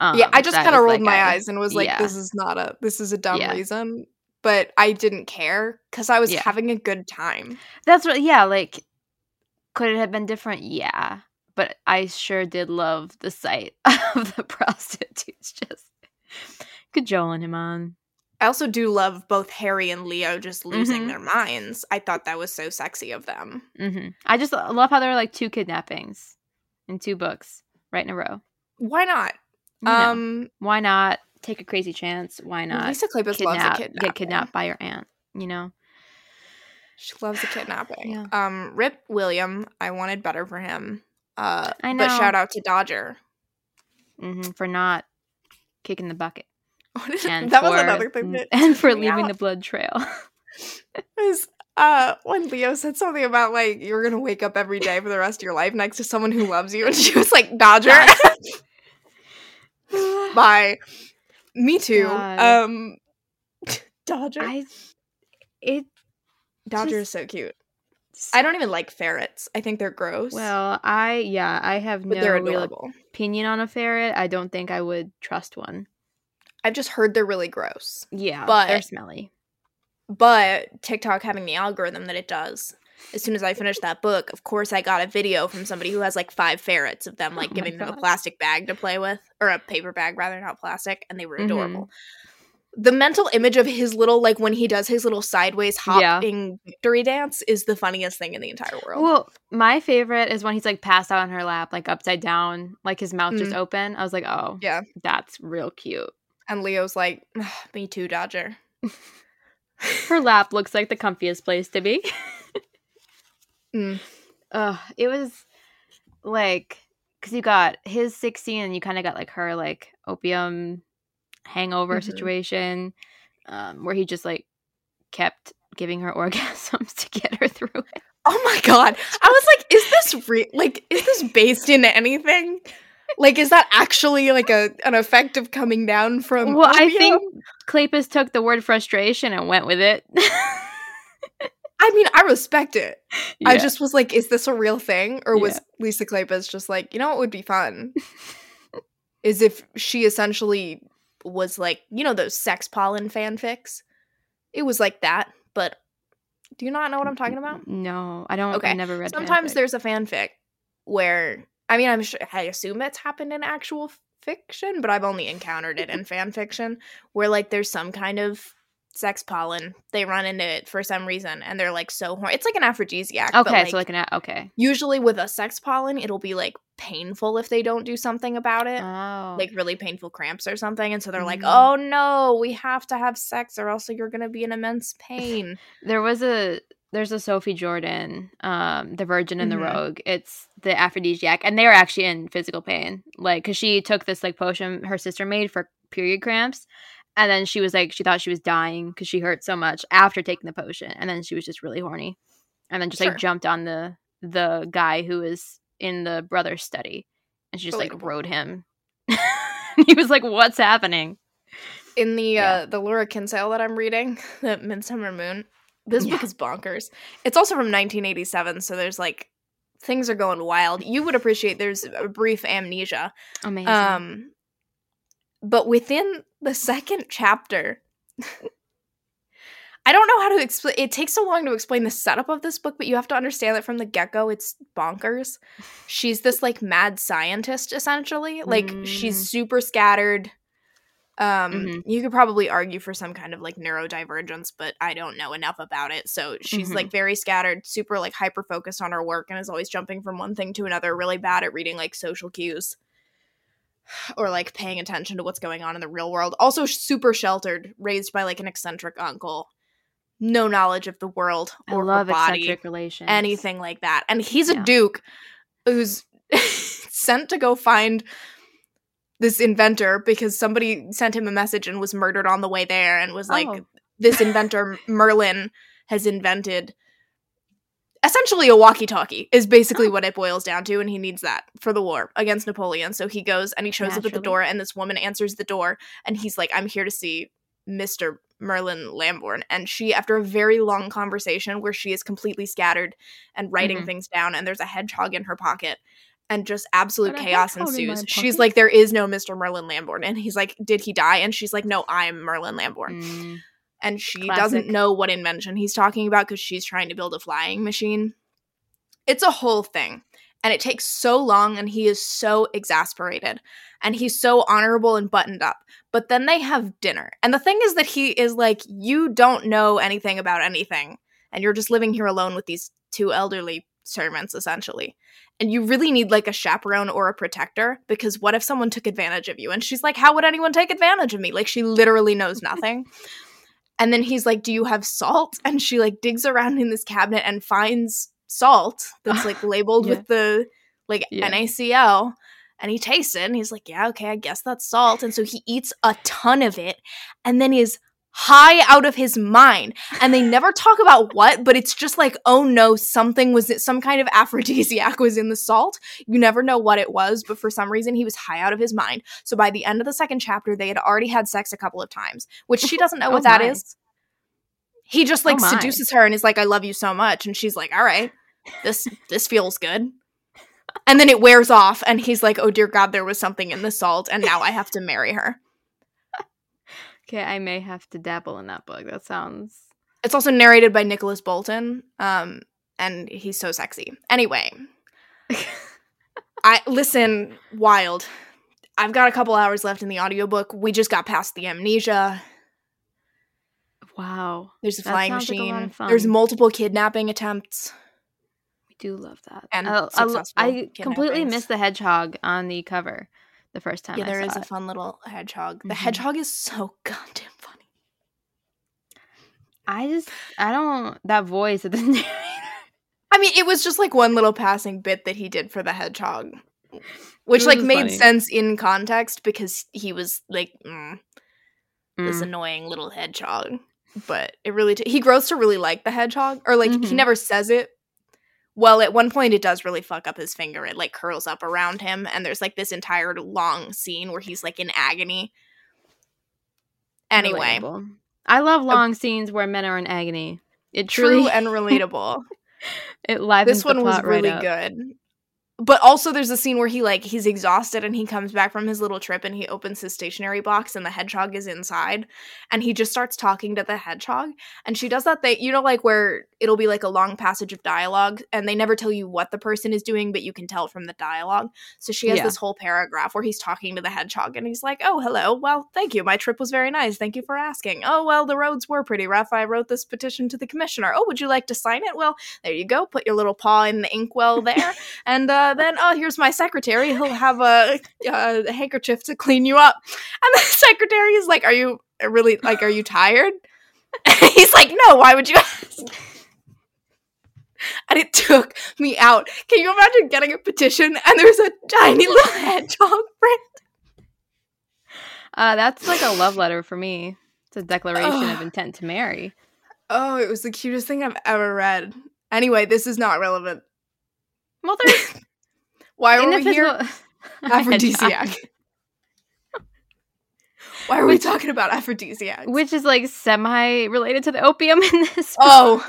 [SPEAKER 2] Um,
[SPEAKER 1] yeah, I just kind of rolled
[SPEAKER 2] like
[SPEAKER 1] my
[SPEAKER 2] a-
[SPEAKER 1] eyes and was like,
[SPEAKER 2] yeah.
[SPEAKER 1] "This is not a this is a dumb
[SPEAKER 2] Yeah.
[SPEAKER 1] reason," but I didn't care because I was
[SPEAKER 2] Yeah.
[SPEAKER 1] having a good time.
[SPEAKER 2] That's what. Yeah, like could it have been different? Yeah, but I sure did love the sight (laughs) of the prostitutes just cajoling him on.
[SPEAKER 1] I also do love both Harry and Leo just losing
[SPEAKER 2] Mhm.
[SPEAKER 1] their minds. I thought that was so sexy of them.
[SPEAKER 2] hmm I just love how there were like two kidnappings in two books right in a row.
[SPEAKER 1] Why not?
[SPEAKER 2] You know,
[SPEAKER 1] Um,
[SPEAKER 2] why not take a crazy chance? Why not
[SPEAKER 1] Lisa Kleypas loves a
[SPEAKER 2] kidnap,
[SPEAKER 1] kidnapping.
[SPEAKER 2] get kidnapped by your aunt? You know.
[SPEAKER 1] She loves a kidnapping.
[SPEAKER 2] Yeah.
[SPEAKER 1] Um, Rip William. I wanted better for him. Uh,
[SPEAKER 2] I
[SPEAKER 1] But shout out to Dodger.
[SPEAKER 2] hmm for not kicking the bucket (laughs)
[SPEAKER 1] What is-
[SPEAKER 2] and
[SPEAKER 1] that
[SPEAKER 2] for,
[SPEAKER 1] was another thing that (laughs)
[SPEAKER 2] and for leaving
[SPEAKER 1] out.
[SPEAKER 2] the blood trail. (laughs)
[SPEAKER 1] was uh when Leo said something about like you're gonna wake up every day for the rest of your life next to someone who loves you, and she was like Dodger. (laughs) Bye. Me too.
[SPEAKER 2] God.
[SPEAKER 1] Um, (laughs) Dodger.
[SPEAKER 2] I it
[SPEAKER 1] Dodger is so cute. I don't even like ferrets. I think they're gross.
[SPEAKER 2] well, I yeah, I have
[SPEAKER 1] but
[SPEAKER 2] no real opinion on a ferret. I don't think I would trust one.
[SPEAKER 1] I've just heard they're really gross.
[SPEAKER 2] Yeah,
[SPEAKER 1] But-
[SPEAKER 2] they're smelly.
[SPEAKER 1] But TikTok having the algorithm that it does, as soon as I finished that book, of course I got a video from somebody who has like five ferrets of them like
[SPEAKER 2] Oh
[SPEAKER 1] giving them a plastic bag to play with, or a paper bag rather, not plastic, and they were
[SPEAKER 2] Mhm.
[SPEAKER 1] adorable. The mental image of his little like when he does his little sideways
[SPEAKER 2] Yeah.
[SPEAKER 1] hopping victory dance is the funniest thing in the entire world.
[SPEAKER 2] Well, my favorite is when he's like passed out on her lap, like upside down, like his mouth just
[SPEAKER 1] Mm.
[SPEAKER 2] open. I was like, oh,
[SPEAKER 1] Yeah.
[SPEAKER 2] that's real cute.
[SPEAKER 1] and Leo's like, "Me too, Dodger." (laughs)
[SPEAKER 2] Her lap looks like the comfiest place to be. (laughs)
[SPEAKER 1] Mm.
[SPEAKER 2] Ugh, it was like because you got his 16 and you kind of got like her like opium hangover
[SPEAKER 1] Mhm.
[SPEAKER 2] situation um, where he just like kept giving her (laughs) orgasms to get her through it.
[SPEAKER 1] Oh my god. I was like, is this real? Like, is this based in anything? Like, is that actually like a an effect of coming down from?
[SPEAKER 2] well, I think Kleypas took the word frustration and went with it. (laughs)
[SPEAKER 1] I mean, I respect it. I just was like, is this a real thing, or was
[SPEAKER 2] Yeah.
[SPEAKER 1] Lisa Kleypas just like, you know, what would be fun? is if she essentially was like, you know, those sex pollen fanfics. It was like that, but do you not know what I'm talking about?
[SPEAKER 2] no, I don't.
[SPEAKER 1] Okay,
[SPEAKER 2] I never read.
[SPEAKER 1] Sometimes
[SPEAKER 2] fanfic.
[SPEAKER 1] there's a fanfic where I mean I'm sure I assume it's happened in actual fiction, but I've only encountered it in (laughs) fan fiction where like there's some kind of sex pollen. They run into it for some reason and they're like so horny. It's like an aphrodisiac. but,
[SPEAKER 2] Okay, so like an okay.
[SPEAKER 1] usually with a sex pollen, it'll be like painful if they don't do something about it.
[SPEAKER 2] Oh,
[SPEAKER 1] Like really painful cramps or something, and so they're like,
[SPEAKER 2] Mm.
[SPEAKER 1] "Oh no, we have to have sex, or else you're gonna be in immense pain." (laughs)
[SPEAKER 2] There was a there's a Sophie Jordan, um, the Virgin and
[SPEAKER 1] Mhm.
[SPEAKER 2] the Rogue. It's the aphrodisiac, and they were actually in physical pain, like because she took this like potion her sister made for period cramps, and then she was like she thought she was dying because she hurt so much after taking the potion, and then she was just really horny, and then just
[SPEAKER 1] Sure.
[SPEAKER 2] like jumped on the the guy who was in the brother's study, and she just like rode him. (laughs) he was like, "What's happening?"
[SPEAKER 1] in the
[SPEAKER 2] Yeah.
[SPEAKER 1] uh the Laura Kinsale that I'm reading, (laughs) the Midsummer Moon. This book is bonkers. It's also from 1987, so there's like things are going wild. You would appreciate there's a brief amnesia.
[SPEAKER 2] Amazing.
[SPEAKER 1] Um but within the second chapter I don't know how to explain it takes so long to explain the setup of this book, but you have to understand that from the get-go it's bonkers. She's this like mad scientist essentially. Like
[SPEAKER 2] Mm.
[SPEAKER 1] she's super scattered. Um
[SPEAKER 2] Mhm.
[SPEAKER 1] you could probably argue for some kind of like neurodivergence, but I don't know enough about it. So she's
[SPEAKER 2] Mhm.
[SPEAKER 1] like very scattered, super like hyper focused on her work and is always jumping from one thing to another, really bad at reading like social cues (sighs) or like paying attention to what's going on in the real world. Also super sheltered, raised by like an eccentric uncle. No knowledge of the world
[SPEAKER 2] I
[SPEAKER 1] or
[SPEAKER 2] love
[SPEAKER 1] her body,
[SPEAKER 2] eccentric relations.
[SPEAKER 1] anything like that. And he's a duke who's (laughs) sent to go find this inventor because somebody sent him a message and was murdered on the way there and was like
[SPEAKER 2] Oh.
[SPEAKER 1] this inventor Merlin has invented essentially a walkie-talkie is basically
[SPEAKER 2] Oh.
[SPEAKER 1] what it boils down to and he needs that for the war against Napoleon so he goes and he shows up at the door and this woman answers the door and he's like I'm here to see Mr. Merlin Lambourne and she after a very long conversation where she is completely scattered and writing
[SPEAKER 2] Mhm.
[SPEAKER 1] things down and there's a hedgehog in her pocket and just absolute chaos
[SPEAKER 2] hedgehog in my
[SPEAKER 1] ensues. She's like there is no Mr. Merlin Lambourne and he's like did he die and she's like no I'm Merlin Lambourne
[SPEAKER 2] Mm,
[SPEAKER 1] and she
[SPEAKER 2] Classic.
[SPEAKER 1] doesn't know what invention he's talking about because she's trying to build a flying machine. It's a whole thing. And it takes so long, and he is so exasperated. And he's so honorable and buttoned up. But then they have dinner. And the thing is that he is like, You don't know anything about anything. And you're just living here alone with these two elderly servants, essentially. And you really need like a chaperone or a protector because what if someone took advantage of you? And she's like, How would anyone take advantage of me? Like, she literally knows nothing. (laughs) And then he's like, Do you have salt? And she like digs around in this cabinet and finds salt that's like (laughs) labeled
[SPEAKER 2] Yeah.
[SPEAKER 1] with the like
[SPEAKER 2] Yeah.
[SPEAKER 1] NaCl. And he tastes it and he's like, Yeah, okay, I guess that's salt. And so he eats a ton of it and then is high out of his mind. And they never talk about what, but it's just like, oh no, something was some kind of aphrodisiac was in the salt. You never know what it was, but for some reason he was high out of his mind. So by the end of the second chapter, they had already had sex a couple of times, which she doesn't know (laughs)
[SPEAKER 2] Oh
[SPEAKER 1] what that
[SPEAKER 2] my.
[SPEAKER 1] is. He just like
[SPEAKER 2] Oh
[SPEAKER 1] seduces her and is like, I love you so much. And she's like, All right, this this feels good. and then it wears off, and he's like, "Oh dear God, there was something in the salt, and now I have to marry her."
[SPEAKER 2] Okay, I may have to dabble in that book. That sounds.
[SPEAKER 1] It's also narrated by Nicholas Boulton, um, and he's so sexy. Anyway, I listen. Wild. I've got a couple hours left in the audiobook. We just got past the amnesia.
[SPEAKER 2] Wow.
[SPEAKER 1] There's a
[SPEAKER 2] That
[SPEAKER 1] flying
[SPEAKER 2] sounds like a lot
[SPEAKER 1] machine.
[SPEAKER 2] of fun.
[SPEAKER 1] There's multiple kidnapping attempts.
[SPEAKER 2] We do love that.
[SPEAKER 1] And
[SPEAKER 2] I, I completely missed the hedgehog on the cover the first time
[SPEAKER 1] yeah,
[SPEAKER 2] I
[SPEAKER 1] there is a
[SPEAKER 2] it.
[SPEAKER 1] fun little hedgehog. The
[SPEAKER 2] Mhm.
[SPEAKER 1] hedgehog is so (laughs) goddamn funny.
[SPEAKER 2] I just I don't that voice of the narrator.
[SPEAKER 1] I mean, it was just like one little passing bit that he did for the hedgehog, which like made
[SPEAKER 2] funny.
[SPEAKER 1] sense in context because he was like mm, this
[SPEAKER 2] Mm.
[SPEAKER 1] annoying little hedgehog. But it really t- he grows to really like the hedgehog, or like he
[SPEAKER 2] Mhm.
[SPEAKER 1] never says it. Well, at one point it does really fuck up his finger. It like curls up around him, and there's like this entire long scene where he's like in agony. Anyway,
[SPEAKER 2] Relatable. I love long scenes where men are in agony. It truly
[SPEAKER 1] true and relatable. (laughs)
[SPEAKER 2] it livens
[SPEAKER 1] this one was really good but also there's a scene where he like he's exhausted and he comes back from his little trip and he opens his stationery box and the hedgehog is inside and he just starts talking to the hedgehog. And she does that thing you know like where it'll be like a long passage of dialogue and they never tell you what the person is doing but you can tell from the dialogue. So she has
[SPEAKER 2] Yeah.
[SPEAKER 1] this whole paragraph where he's talking to the hedgehog and he's like oh hello. Well thank you. My trip was very nice. Thank you for asking. Oh well the roads were pretty rough. I wrote this petition to the commissioner. Oh would you like to sign it? Well there you go. Put your little paw in the inkwell there. (laughs) And uh, then oh here's my secretary. He'll have a, a handkerchief to clean you up. And the (laughs) secretary is like are you really like are you tired? And (laughs) he's like no why would you ask? And it took me out. Can you imagine getting a petition and there's a tiny (laughs) little hedgehog print?
[SPEAKER 2] Uh, that's like a love letter for me. It's a declaration of intent to marry.
[SPEAKER 1] oh it was the cutest thing i've ever read. Anyway this is not relevant.
[SPEAKER 2] Well, there's (laughs) (laughs)
[SPEAKER 1] why are we here aphrodisiac why are we talking about aphrodisiacs
[SPEAKER 2] which is like semi related to the opium in this. (laughs)
[SPEAKER 1] oh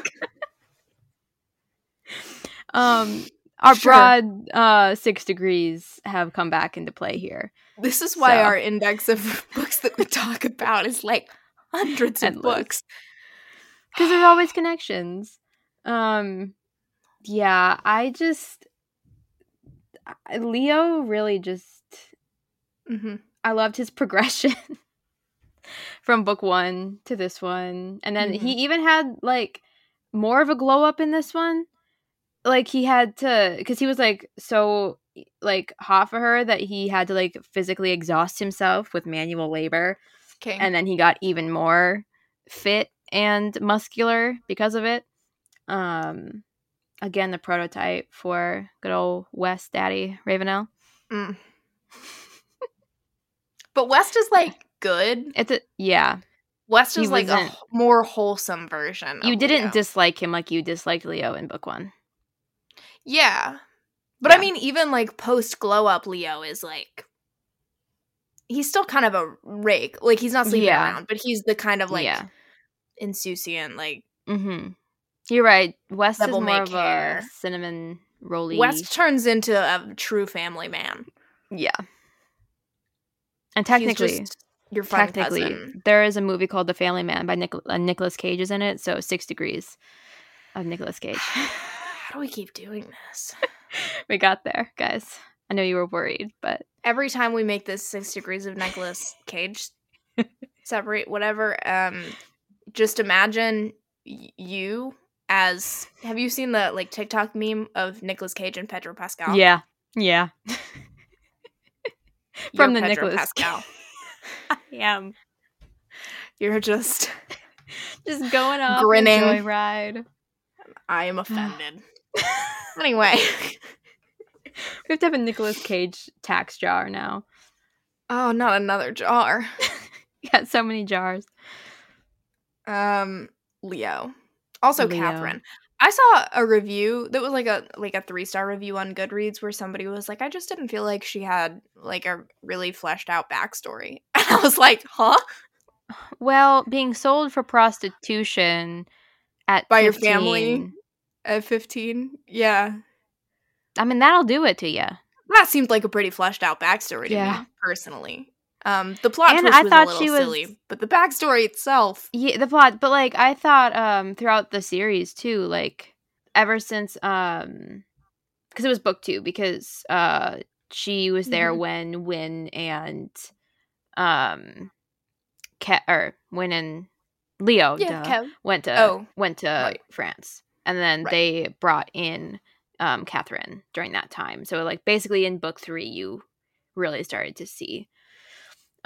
[SPEAKER 2] Um, our
[SPEAKER 1] Sure.
[SPEAKER 2] broad uh six degrees have come back into play here.
[SPEAKER 1] This is why
[SPEAKER 2] So.
[SPEAKER 1] our index of books that we talk about is like hundreds of
[SPEAKER 2] Endless.
[SPEAKER 1] books.
[SPEAKER 2] because there's always connections. Um, yeah, I just Leo really just
[SPEAKER 1] hmm
[SPEAKER 2] I loved his (laughs) progression from book one to this one, and then he even had like more of a glow up in this one. Like he had to, because he was like so like hot for her that he had to like physically exhaust himself with manual labor
[SPEAKER 1] Okay.
[SPEAKER 2] and then he got even more fit and muscular because of it. Um, again, the prototype for good old West Daddy Ravenel.
[SPEAKER 1] Mm. (laughs) but West is like good.
[SPEAKER 2] It's a yeah.
[SPEAKER 1] West
[SPEAKER 2] He
[SPEAKER 1] is like a more wholesome version.
[SPEAKER 2] You didn't
[SPEAKER 1] Leo.
[SPEAKER 2] dislike him like you disliked Leo in book one.
[SPEAKER 1] Yeah. But I mean, even like post glow up, Leo is like. He's still kind of a rake. Like, he's not sleeping
[SPEAKER 2] Yeah.
[SPEAKER 1] around, but he's the kind of like
[SPEAKER 2] yeah.
[SPEAKER 1] insouciant, like.
[SPEAKER 2] Mm-hmm. You're right. West
[SPEAKER 1] Devil
[SPEAKER 2] is more of a cinnamon rolly.
[SPEAKER 1] West turns into a true family man.
[SPEAKER 2] yeah. And technically,
[SPEAKER 1] your
[SPEAKER 2] technically,
[SPEAKER 1] cousin.
[SPEAKER 2] there is a movie called The Family Man by Nic- uh, Nicolas Cage is in it. So six degrees of Nicholas Cage. (sighs)
[SPEAKER 1] How do we keep doing this? (laughs)
[SPEAKER 2] we got there, guys. I know you were worried, but
[SPEAKER 1] Every time we make this six degrees of Nicholas Cage separate, whatever, um, just imagine y- you as have you seen the like TikTok meme of Nicolas Cage and Pedro Pascal?
[SPEAKER 2] yeah, yeah, (laughs)
[SPEAKER 1] You're
[SPEAKER 2] from the
[SPEAKER 1] Pedro
[SPEAKER 2] Nicolas
[SPEAKER 1] Pascal. (laughs)
[SPEAKER 2] I am
[SPEAKER 1] You're just (laughs)
[SPEAKER 2] just going off
[SPEAKER 1] Grinning.
[SPEAKER 2] Joyride.
[SPEAKER 1] I am offended. (sighs) anyway.
[SPEAKER 2] We have to have a Nicolas Cage tax jar now.
[SPEAKER 1] Oh, not another jar.
[SPEAKER 2] Got so many jars.
[SPEAKER 1] Um, Leo. Also,
[SPEAKER 2] Leo.
[SPEAKER 1] Catherine. I saw a review that was like a like a three star review on Goodreads where somebody was like, I just didn't feel like she had like a really fleshed out backstory. (laughs) And I was like, huh?
[SPEAKER 2] Well, being sold for prostitution at
[SPEAKER 1] By your family? At fifteen? Yeah.
[SPEAKER 2] I mean, that'll do it to you.
[SPEAKER 1] That seemed like a pretty fleshed out backstory to
[SPEAKER 2] Yeah.
[SPEAKER 1] me, personally. Um, the plot
[SPEAKER 2] And I
[SPEAKER 1] was
[SPEAKER 2] thought
[SPEAKER 1] a little
[SPEAKER 2] she was-
[SPEAKER 1] silly, but the backstory itself,
[SPEAKER 2] Yeah, the plot, but like I thought um throughout the series too, like ever since um because it was book two because uh she was there
[SPEAKER 1] Mhm.
[SPEAKER 2] when Win and um Ke- or Win and Leo
[SPEAKER 1] yeah,
[SPEAKER 2] duh, went to
[SPEAKER 1] Oh,
[SPEAKER 2] went to
[SPEAKER 1] right.
[SPEAKER 2] France and then
[SPEAKER 1] Right.
[SPEAKER 2] they brought in um Catherine during that time. So like basically in book three you really started to see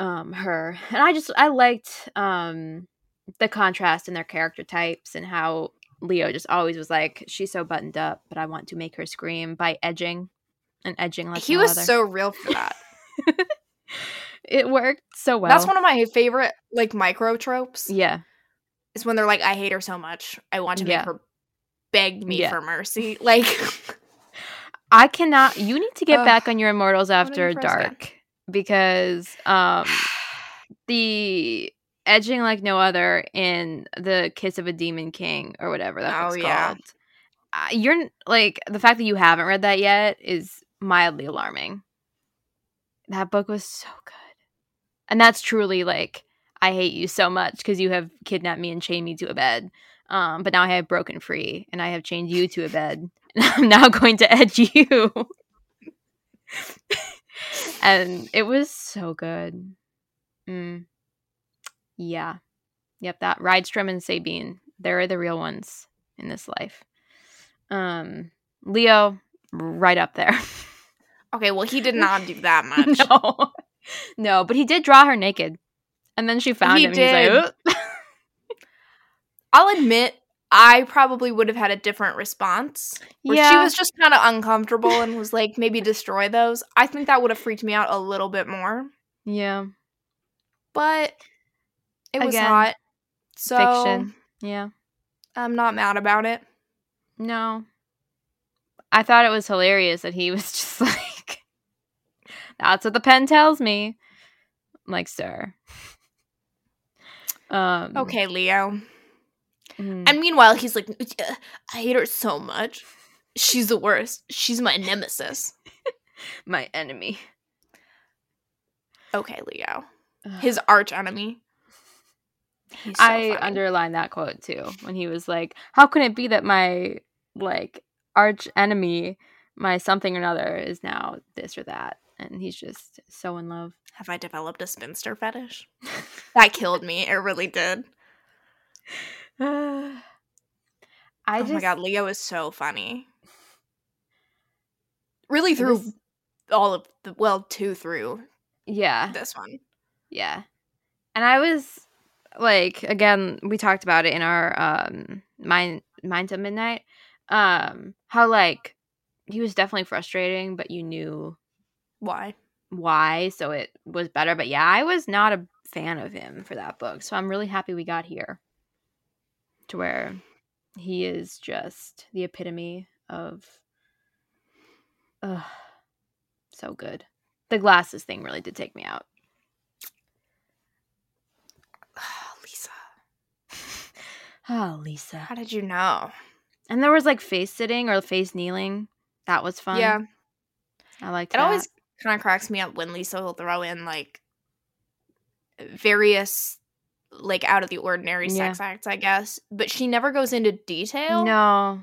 [SPEAKER 2] um her and I just I liked um the contrast in their character types and how Leo just always was like she's so buttoned up but I want to make her scream by edging and edging like
[SPEAKER 1] he was
[SPEAKER 2] other.
[SPEAKER 1] so real for that. (laughs)
[SPEAKER 2] it worked so well.
[SPEAKER 1] That's one of my favorite like micro tropes.
[SPEAKER 2] yeah.
[SPEAKER 1] Is when they're like, "I hate her so much, I want to
[SPEAKER 2] Yeah.
[SPEAKER 1] make her beg me
[SPEAKER 2] Yeah.
[SPEAKER 1] for mercy." (laughs) Like, (laughs)
[SPEAKER 2] I cannot. You need to get
[SPEAKER 1] Ugh.
[SPEAKER 2] back on your Immortals after dark because um the edging like no other in the Kiss of a Demon King or whatever that's
[SPEAKER 1] Oh, yeah.
[SPEAKER 2] called. Uh, you're like the fact that you haven't read that yet is mildly alarming. That book was so good, and that's truly like I hate you so much because you have kidnapped me and chained me to a bed. Um, but now I have broken free and I have chained you to a bed. (laughs) And I'm now going to edge you. (laughs) and it was so good. Mm. Yeah. Yep, that Rydstrom and Sabine, they're the real ones in this life. Um Leo, right up there. (laughs)
[SPEAKER 1] okay, well, he did not do that (laughs) much.
[SPEAKER 2] no. (laughs) No, but he did draw her naked. And then she found
[SPEAKER 1] He
[SPEAKER 2] him and he's
[SPEAKER 1] did.
[SPEAKER 2] like.
[SPEAKER 1] I'll admit, I probably would have had a different response. Where she was just kind of uncomfortable and was like, maybe destroy those. I think that would have freaked me out a little bit more.
[SPEAKER 2] yeah.
[SPEAKER 1] But it was not. So
[SPEAKER 2] Fiction. Yeah.
[SPEAKER 1] I'm not mad about it.
[SPEAKER 2] No. I thought it was hilarious that he (laughs) was just like, that's what the pen tells me. I'm like, sir. (laughs) Um,
[SPEAKER 1] Okay, Leo.
[SPEAKER 2] Mm,
[SPEAKER 1] And meanwhile, he's like, "Uh, I hate her so much. She's the worst. She's my nemesis. (laughs)
[SPEAKER 2] my enemy.
[SPEAKER 1] Okay, Leo. His arch enemy. So
[SPEAKER 2] I
[SPEAKER 1] funny.
[SPEAKER 2] underlined that quote too when he was like, "How can it be that my like arch enemy, my something or another, is now this or that?" And he's just so in love.
[SPEAKER 1] Have I developed a spinster fetish? (laughs) That killed me. It really did. (sighs)
[SPEAKER 2] I
[SPEAKER 1] oh
[SPEAKER 2] just,
[SPEAKER 1] my god, Leo is so funny. Really through
[SPEAKER 2] This-
[SPEAKER 1] all of the well, two through
[SPEAKER 2] yeah,
[SPEAKER 1] this one.
[SPEAKER 2] yeah. And I was like, again, we talked about it in our um mind Mine Till Midnight. Um, how like he was definitely frustrating, but you knew
[SPEAKER 1] Why?
[SPEAKER 2] why, so it was better. But yeah, I was not a fan of him for that book, so I'm really happy we got here to where he is just the epitome of, ugh, so good. The glasses thing really did take me out.
[SPEAKER 1] Ah, Lisa,
[SPEAKER 2] Oh, (sighs) Lisa.
[SPEAKER 1] how did you know?
[SPEAKER 2] And there was like face sitting or face kneeling. That was fun.
[SPEAKER 1] Yeah,
[SPEAKER 2] I liked
[SPEAKER 1] it
[SPEAKER 2] that.
[SPEAKER 1] always kind of cracks me up when Lisa will throw in like various like out of the ordinary
[SPEAKER 2] Yeah.
[SPEAKER 1] sex acts, I guess, but she never goes into detail.
[SPEAKER 2] no.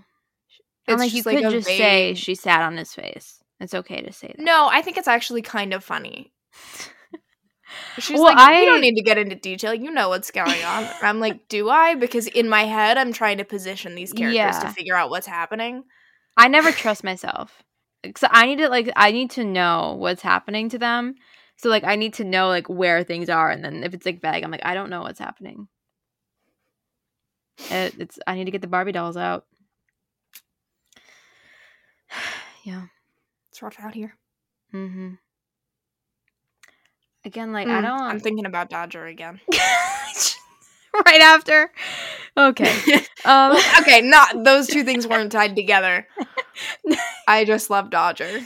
[SPEAKER 1] it's
[SPEAKER 2] And like you
[SPEAKER 1] like,
[SPEAKER 2] could
[SPEAKER 1] a
[SPEAKER 2] just say she sat on his face. It's okay to say that.
[SPEAKER 1] No, I think it's actually kind of funny. (laughs) She's
[SPEAKER 2] Well,
[SPEAKER 1] like, you
[SPEAKER 2] I-
[SPEAKER 1] don't need to get into detail. You know what's going on. (laughs) I'm like, do I? Because in my head, I'm trying to position these characters to figure out what's happening.
[SPEAKER 2] I never trust myself. So I need to like I need to know what's happening to them. So like I need to know like where things are and then if it's like vague, I'm like, I don't know what's happening. It, it's I need to get the Barbie dolls out. (sighs) yeah.
[SPEAKER 1] It's rough out here.
[SPEAKER 2] Mm-hmm. Again, like I
[SPEAKER 1] Mm,
[SPEAKER 2] don't
[SPEAKER 1] I'm thinking about Dodger again. (laughs)
[SPEAKER 2] right after. Okay. (laughs) Um (laughs)
[SPEAKER 1] okay, not those two things weren't tied together. I just love Dodger.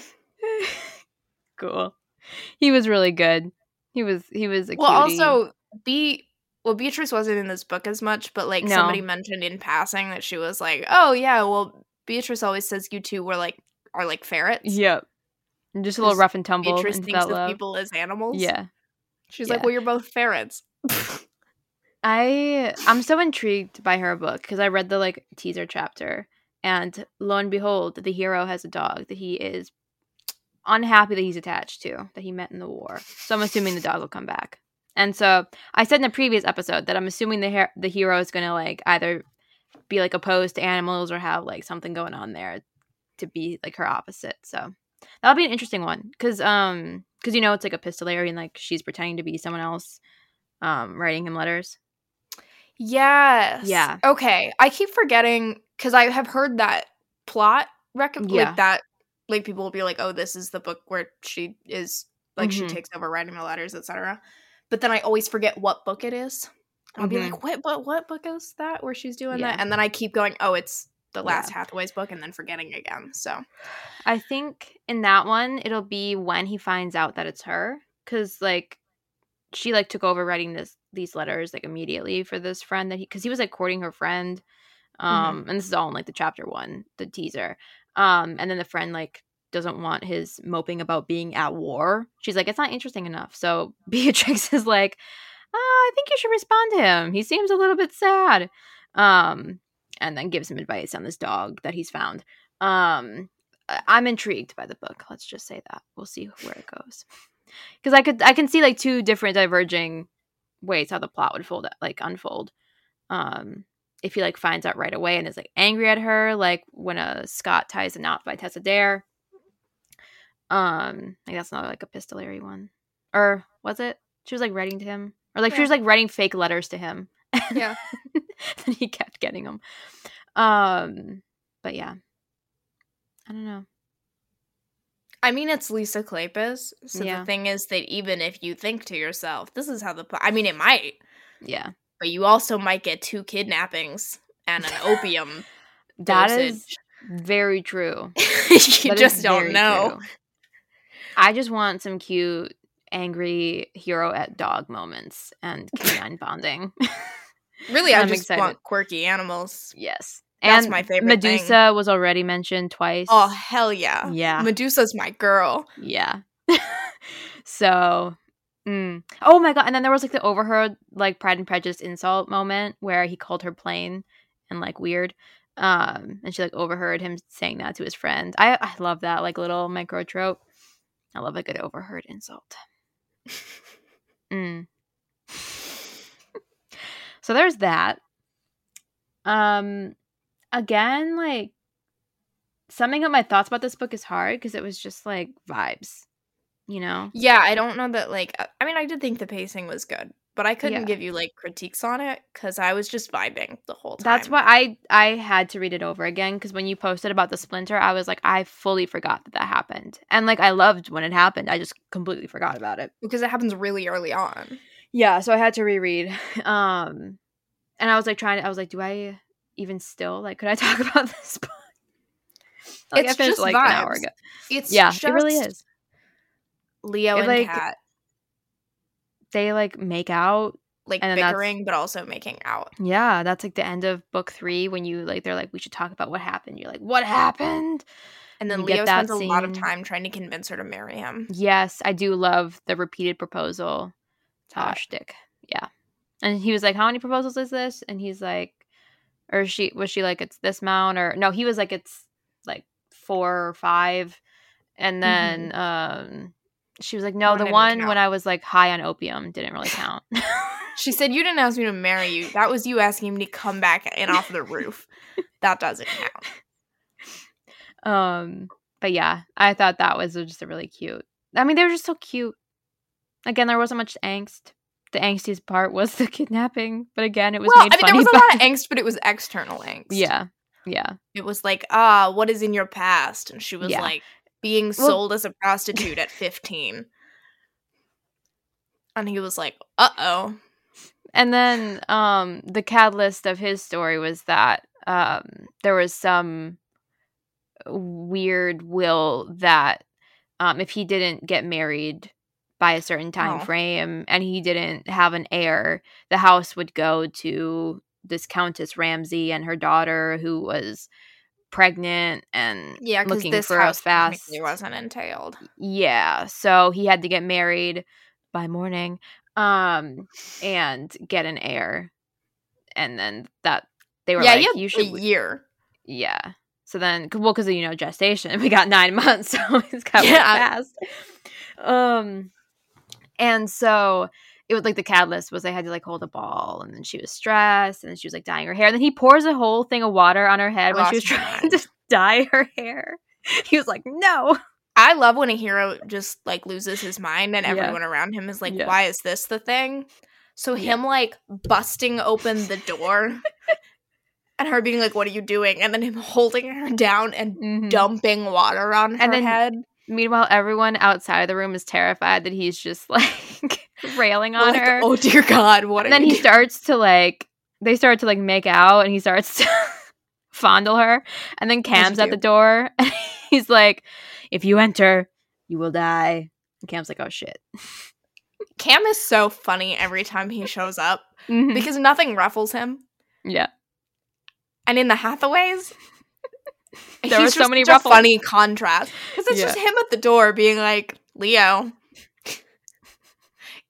[SPEAKER 2] cool. (laughs) He was really good. He was he was a
[SPEAKER 1] Well, also, Be well, Beatrice wasn't in this book as much, but like
[SPEAKER 2] No.
[SPEAKER 1] somebody mentioned in passing that she was like, "Oh yeah, well, Beatrice always says you two were like are like ferrets.
[SPEAKER 2] Yep. And just a little rough and tumble
[SPEAKER 1] Beatrice thinks of people as animals.
[SPEAKER 2] Yeah.
[SPEAKER 1] She's
[SPEAKER 2] Yeah.
[SPEAKER 1] like, well, you're both ferrets. (laughs)
[SPEAKER 2] I I'm so intrigued by her book because I read the like teaser chapter and lo and behold, the hero has a dog that he is unhappy that he's attached to that he met in the war. So I'm assuming the dog will come back. And so I said in the previous episode that I'm assuming the her- the hero is going to like either be like opposed to animals or have like something going on there to be like her opposite. So that'll be an interesting one because um because you know it's like epistolary and like she's pretending to be someone else um writing him letters.
[SPEAKER 1] Yes.
[SPEAKER 2] Yeah.
[SPEAKER 1] Okay. I keep forgetting because I have heard that plot rec-
[SPEAKER 2] Yeah.
[SPEAKER 1] like that like people will be like, oh, this is the book where she is like
[SPEAKER 2] Mhm.
[SPEAKER 1] she takes over writing the letters, etc. But then I always forget what book it is. I'll be
[SPEAKER 2] Mhm.
[SPEAKER 1] like, what what what book is that where she's doing
[SPEAKER 2] Yeah.
[SPEAKER 1] that? And then I keep going, oh, it's the last
[SPEAKER 2] Yeah.
[SPEAKER 1] Hathaway's book, and then forgetting again. So
[SPEAKER 2] I think in that one it'll be when he finds out that it's her cuz like she like took over writing this these letters like immediately for this friend that he cuz he was like courting her friend um and this is all in like the chapter 1 the teaser um and then the friend like doesn't want his moping about being at war she's like it's not interesting enough so (laughs) Beatrix is like oh, I think you should respond to him he seems a little bit sad um and then gives him advice on this dog that he's found um I'm intrigued by the book. Let's just say that. We'll see where it goes. Because I could, I can see like two different diverging ways how the plot would fold, like unfold. Um, if he like finds out right away and is like angry at her, like when a Scot ties a knot by Tessa Dare. Um, like that's not like a epistolary one, or was it? She was like writing to him, or like she was like writing fake letters to him.
[SPEAKER 1] Yeah. (laughs)
[SPEAKER 2] and he kept getting them. Um, but yeah, I don't know.
[SPEAKER 1] I mean, it's Lisa Kleypas. So
[SPEAKER 2] Yeah.
[SPEAKER 1] the thing is that even if you think to yourself, this is how the, I mean, it might,
[SPEAKER 2] Yeah,
[SPEAKER 1] but you also might get two kidnappings and an opium. (laughs)
[SPEAKER 2] that
[SPEAKER 1] dosage.
[SPEAKER 2] is very true. (laughs)
[SPEAKER 1] you
[SPEAKER 2] That
[SPEAKER 1] just don't know.
[SPEAKER 2] true. I just want some cute, angry hero at dog moments and (laughs) canine bonding.
[SPEAKER 1] Really, I
[SPEAKER 2] I'm
[SPEAKER 1] just
[SPEAKER 2] excited.
[SPEAKER 1] want quirky animals.
[SPEAKER 2] yes,
[SPEAKER 1] That's
[SPEAKER 2] and
[SPEAKER 1] my favorite thing.
[SPEAKER 2] Medusa was already mentioned twice.
[SPEAKER 1] Oh hell yeah,
[SPEAKER 2] Yeah.
[SPEAKER 1] Medusa's my girl.
[SPEAKER 2] Yeah. so, mm. oh my god! And then there was like the overheard like Pride and Prejudice insult moment where he called her plain and like weird, um, and she like overheard him saying that to his friend. I I love that like little micro trope. I love a good overheard insult. mm. so there's that. Um, again, like summing up my thoughts about this book is hard because it was just like vibes, you know?
[SPEAKER 1] Yeah, I don't know that. Like, uh, I mean, I did think the pacing was good, but I couldn't
[SPEAKER 2] Yeah.
[SPEAKER 1] give you like critiques on it because I was just vibing the whole time.
[SPEAKER 2] That's why I I had to read it over again because when you posted about the splinter, I was like, I fully forgot that that happened, and like I loved when it happened. I just completely forgot about it.
[SPEAKER 1] because it happens really early on.
[SPEAKER 2] Yeah, so I had to reread. (laughs) Um, and I was like trying. to I was like, do I even still like? Could I (laughs) talk about this book? (laughs) Like,
[SPEAKER 1] It's
[SPEAKER 2] I finished
[SPEAKER 1] just
[SPEAKER 2] like an hour
[SPEAKER 1] vibes.
[SPEAKER 2] ago.
[SPEAKER 1] It's
[SPEAKER 2] Yeah, it really is.
[SPEAKER 1] Leo and
[SPEAKER 2] like,
[SPEAKER 1] Cat
[SPEAKER 2] They like make out
[SPEAKER 1] like bickering, but also making out.
[SPEAKER 2] Yeah, that's like the end of book three when you like they're like we should talk about what happened. You're like, what happened?
[SPEAKER 1] And then
[SPEAKER 2] You
[SPEAKER 1] Leo spends a lot of time trying to convince her to marry him.
[SPEAKER 2] Yes, I do love the repeated proposal. Tosh Dick. Yeah. And he was like, How many proposals is this? And he's like or she was she like it's this amount or no, he was like it's like four or five. And then um she was like, No, the one
[SPEAKER 1] count.
[SPEAKER 2] when I was like high on opium didn't really count. (laughs)
[SPEAKER 1] She said, "You didn't ask me to marry you. That was you asking me to come back and off the roof. That doesn't count." (laughs)
[SPEAKER 2] Um, but yeah, I thought that was just a really cute. I mean, they were just so cute. Again, there wasn't much angst. The angstiest part was the kidnapping, but again, it was
[SPEAKER 1] well,
[SPEAKER 2] made
[SPEAKER 1] I mean, there was a lot of (laughs) angst, but it was external angst.
[SPEAKER 2] yeah, yeah,
[SPEAKER 1] it was like, "Ah, what is in your past?" And she was
[SPEAKER 2] Yeah.
[SPEAKER 1] like, "Being
[SPEAKER 2] Well-
[SPEAKER 1] sold as a prostitute at 15." And he was like, "Uh oh."
[SPEAKER 2] and then um, the catalyst of his story was that um, there was some weird will that um, if he didn't get married by a certain time
[SPEAKER 1] Oh.
[SPEAKER 2] frame and he didn't have an heir, the house would go to this Countess Ramsay and her daughter, who was pregnant and
[SPEAKER 1] Yeah,
[SPEAKER 2] looking
[SPEAKER 1] this
[SPEAKER 2] for a
[SPEAKER 1] house
[SPEAKER 2] fast
[SPEAKER 1] technically wasn't entailed.
[SPEAKER 2] yeah so he had to get married by morning um and get an heir and then that they were
[SPEAKER 1] yeah,
[SPEAKER 2] like
[SPEAKER 1] you
[SPEAKER 2] should
[SPEAKER 1] a year.
[SPEAKER 2] yeah so then well because of you know gestation (laughs) we got nine months (laughs) so it's got
[SPEAKER 1] Yeah.
[SPEAKER 2] yeah. fast um and so it was like the catalyst was they had to like hold a ball and then she was stressed and then she was like dyeing her hair and then he pours a whole thing of water on her head when she was trying to (laughs) dye her hair he was like no
[SPEAKER 1] I love when a hero just like loses his mind and
[SPEAKER 2] Yeah.
[SPEAKER 1] everyone around him is like,
[SPEAKER 2] Yeah.
[SPEAKER 1] why is this the thing? So
[SPEAKER 2] Yeah.
[SPEAKER 1] him like busting open the door (laughs) and her being like, What are you doing? And then him holding her down and
[SPEAKER 2] Mhm.
[SPEAKER 1] dumping water on her
[SPEAKER 2] And then-
[SPEAKER 1] head.
[SPEAKER 2] Meanwhile, everyone outside of the room is terrified that he's just (laughs) like railing on
[SPEAKER 1] like,
[SPEAKER 2] her.
[SPEAKER 1] oh dear God, what
[SPEAKER 2] and then he starts to like, they start to like make out, and he starts to (laughs) fondle her. And then Cam's at
[SPEAKER 1] do.
[SPEAKER 2] the door, (laughs) and he's like, "If you enter, you will die." And Cam's like, "Oh shit."
[SPEAKER 1] Cam is so funny every time he shows up
[SPEAKER 2] Mhm.
[SPEAKER 1] because nothing ruffles him.
[SPEAKER 2] yeah,
[SPEAKER 1] And in the Hathaways,
[SPEAKER 2] There were so many ruffles.
[SPEAKER 1] funny contrast because it's
[SPEAKER 2] Yeah.
[SPEAKER 1] just him at the door being like, "Leo,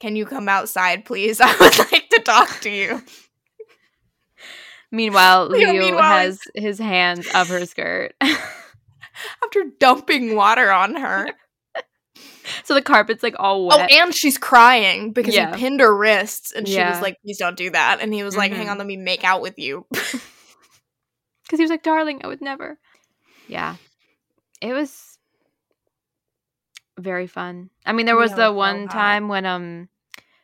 [SPEAKER 1] can you come outside, please? (laughs) I would like to talk to you."
[SPEAKER 2] Meanwhile, (laughs)
[SPEAKER 1] Leo,
[SPEAKER 2] Leo
[SPEAKER 1] meanwhile,
[SPEAKER 2] has his hands up her skirt. (laughs)
[SPEAKER 1] After dumping water on her,
[SPEAKER 2] so the carpet's like all wet.
[SPEAKER 1] oh, and she's crying because
[SPEAKER 2] Yeah.
[SPEAKER 1] he pinned her wrists, and she
[SPEAKER 2] Yeah.
[SPEAKER 1] was like, "Please don't do that." And he was like, "Hang
[SPEAKER 2] Mhm.
[SPEAKER 1] on, let me make out with you."
[SPEAKER 2] because he was like, "Darling, I would never." Yeah, it was very fun. I mean, there was
[SPEAKER 1] Yeah,
[SPEAKER 2] the
[SPEAKER 1] so
[SPEAKER 2] one
[SPEAKER 1] hot.
[SPEAKER 2] time when um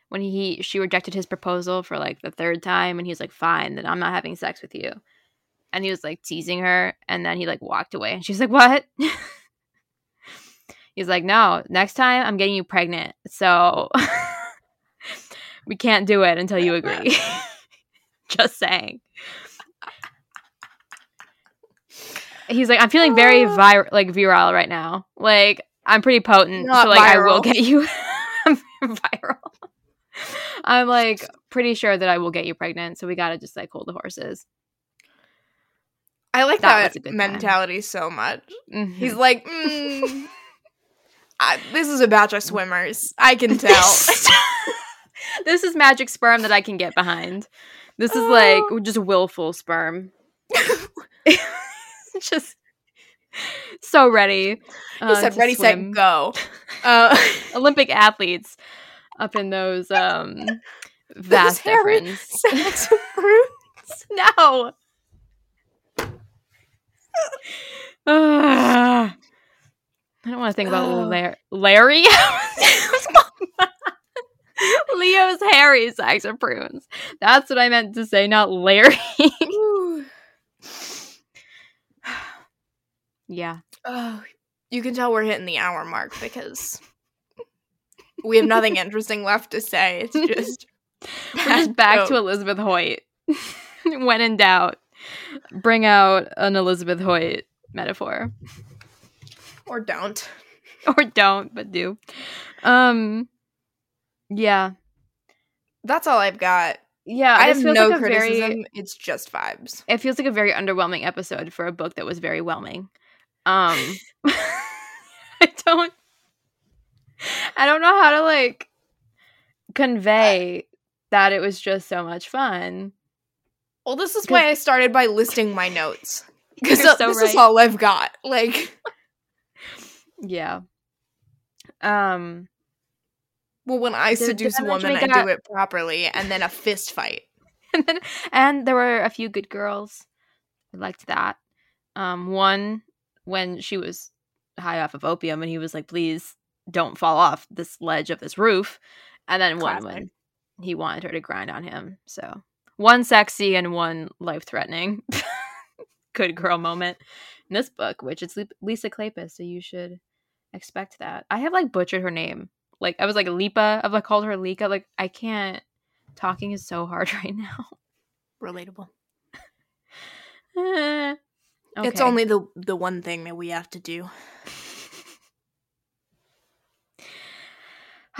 [SPEAKER 2] when he she rejected his proposal for like the third time, and he was like, "Fine, then I'm not having sex with you." And he was like teasing her, and then he like walked away, and she's like, "What?" (laughs) He's like, "No, next time I'm getting you pregnant, so (laughs) we can't do it until you (laughs) agree." Just saying. He's like, I'm feeling very
[SPEAKER 1] Ah.
[SPEAKER 2] vir- like virile right now. Like, I'm pretty potent,
[SPEAKER 1] Not
[SPEAKER 2] so like I will get you (laughs) viral. I'm like pretty sure that I will get you pregnant, so we gotta just like hold the horses.
[SPEAKER 1] I like
[SPEAKER 2] That
[SPEAKER 1] that,
[SPEAKER 2] good time.
[SPEAKER 1] mentality so much.
[SPEAKER 2] Mhm.
[SPEAKER 1] He's like, mm, (laughs) I, "This is a batch of swimmers. I can tell." (laughs)
[SPEAKER 2] this is magic sperm that I can get behind. This is like just willful sperm. (laughs) just so ready.
[SPEAKER 1] he
[SPEAKER 2] uh,
[SPEAKER 1] said, "Ready,
[SPEAKER 2] swim.
[SPEAKER 1] set, go." (laughs) Uh,
[SPEAKER 2] Olympic athletes up in those um (laughs) vast difference.
[SPEAKER 1] fruits.
[SPEAKER 2] No. Ah. (sighs) I don't want to think about
[SPEAKER 1] Oh.
[SPEAKER 2] Lar- Larry. Leo's hairy sacks of prunes. That's what I meant to say, not Larry. Yeah.
[SPEAKER 1] Oh, you can tell we're hitting the hour mark because we have nothing (laughs) interesting left to say. It's just (laughs)
[SPEAKER 2] We're just back to Elizabeth Hoyt. (laughs) when in doubt, bring out an Elizabeth Hoyt metaphor.
[SPEAKER 1] or don't.
[SPEAKER 2] Or don't, but do. Um yeah.
[SPEAKER 1] That's all I've got.
[SPEAKER 2] Yeah,
[SPEAKER 1] I have no
[SPEAKER 2] like
[SPEAKER 1] criticism.
[SPEAKER 2] very
[SPEAKER 1] It's just vibes.
[SPEAKER 2] it feels like a very underwhelming episode for a book that was very whelming. Um (laughs) I don't I don't know how to like convey that it was just so much fun.
[SPEAKER 1] Well, this is why I started by listing my notes (laughs) because
[SPEAKER 2] so
[SPEAKER 1] this is all I've got. Like, (laughs)
[SPEAKER 2] Yeah. Um
[SPEAKER 1] well, when I seduce a woman, I do it properly, and then a fist fight.
[SPEAKER 2] and, then, and there were a few good girls. I liked that. Um, one when she was high off of opium, and he was like, "Please don't fall off this ledge of this roof." And then one when he wanted her to grind on him. So one sexy and one life threatening. (laughs) good girl moment in this book, which is Lisa Kleypas, so you should expect that. I have like butchered her name. Like I was like Lipa. I've like called her Lika. Like I can't. Talking is so hard (laughs) right now.
[SPEAKER 1] Relatable. (laughs)
[SPEAKER 2] Eh.
[SPEAKER 1] Eh,
[SPEAKER 2] It's
[SPEAKER 1] only the the one thing that we have to do. (sighs)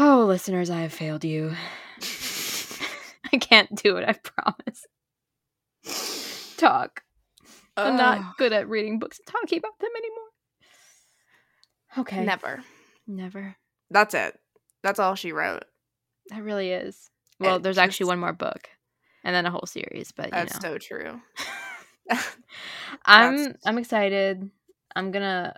[SPEAKER 2] Oh, listeners, I have failed you. (laughs) I can't do it, I promise. Talk. I'm not good at reading books and talking about them anymore. Okay.
[SPEAKER 1] Never.
[SPEAKER 2] Never.
[SPEAKER 1] That's it. That's all she wrote.
[SPEAKER 2] That really is. Well,
[SPEAKER 1] It
[SPEAKER 2] there's actually one more book and then a whole series, but you
[SPEAKER 1] That's
[SPEAKER 2] know.
[SPEAKER 1] so true. (laughs) (laughs)
[SPEAKER 2] I'm I'm excited. I'm gonna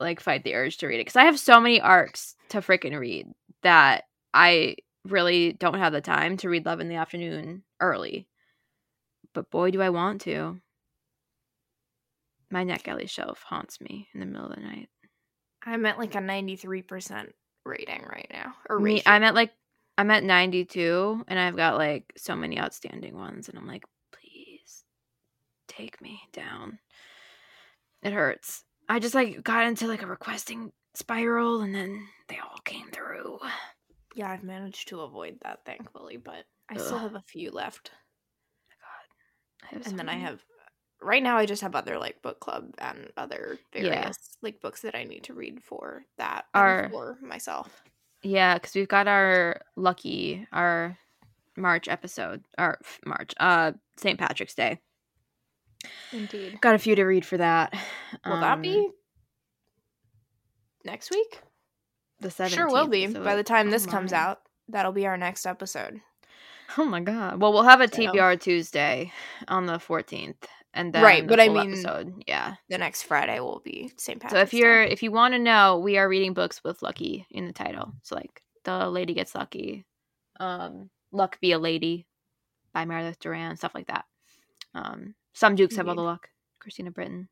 [SPEAKER 2] like fight the urge to read it because I have so many arcs to freaking read that I really don't have the time to read Love in the Afternoon early. But boy, do I want to. My NetGalley shelf haunts me in the middle of the night.
[SPEAKER 1] I'm at like a 93% rating right now. Or
[SPEAKER 2] Me,
[SPEAKER 1] ratio.
[SPEAKER 2] I'm at like I'm at 92 and I've got like so many outstanding ones and I'm like take me down. It hurts. I just like got into like a requesting spiral and then they all came through.
[SPEAKER 1] Yeah, I've managed to avoid that, thankfully, but I still have a few left.
[SPEAKER 2] Have
[SPEAKER 1] And then I have, right now, I just have other like book club and other
[SPEAKER 2] Yeah.
[SPEAKER 1] various like books that I need to read for that
[SPEAKER 2] Our-
[SPEAKER 1] for myself.
[SPEAKER 2] Yeah, because we've got our lucky our March episode or March uh St. Patrick's Day.
[SPEAKER 1] Indeed.
[SPEAKER 2] Got a few to read for that.
[SPEAKER 1] Will that
[SPEAKER 2] Um,
[SPEAKER 1] be next week?
[SPEAKER 2] the 17th?
[SPEAKER 1] Sure will be.
[SPEAKER 2] so
[SPEAKER 1] By the time
[SPEAKER 2] oh
[SPEAKER 1] this comes
[SPEAKER 2] my.
[SPEAKER 1] out, that'll be our next episode.
[SPEAKER 2] Oh my god. Well, we'll have a
[SPEAKER 1] So-
[SPEAKER 2] TBR Tuesday on the 14th and then
[SPEAKER 1] Right,
[SPEAKER 2] the
[SPEAKER 1] but I mean-
[SPEAKER 2] episode. Yeah.
[SPEAKER 1] The next Friday will be St. Patrick's
[SPEAKER 2] So if you're if you want to know, we are reading books with Lucky in the title. So like The Lady Gets Lucky, um Luck Be a Lady by Meredith Duran, stuff like that. Um Some Dukes Have All the Luck, Christina Britton.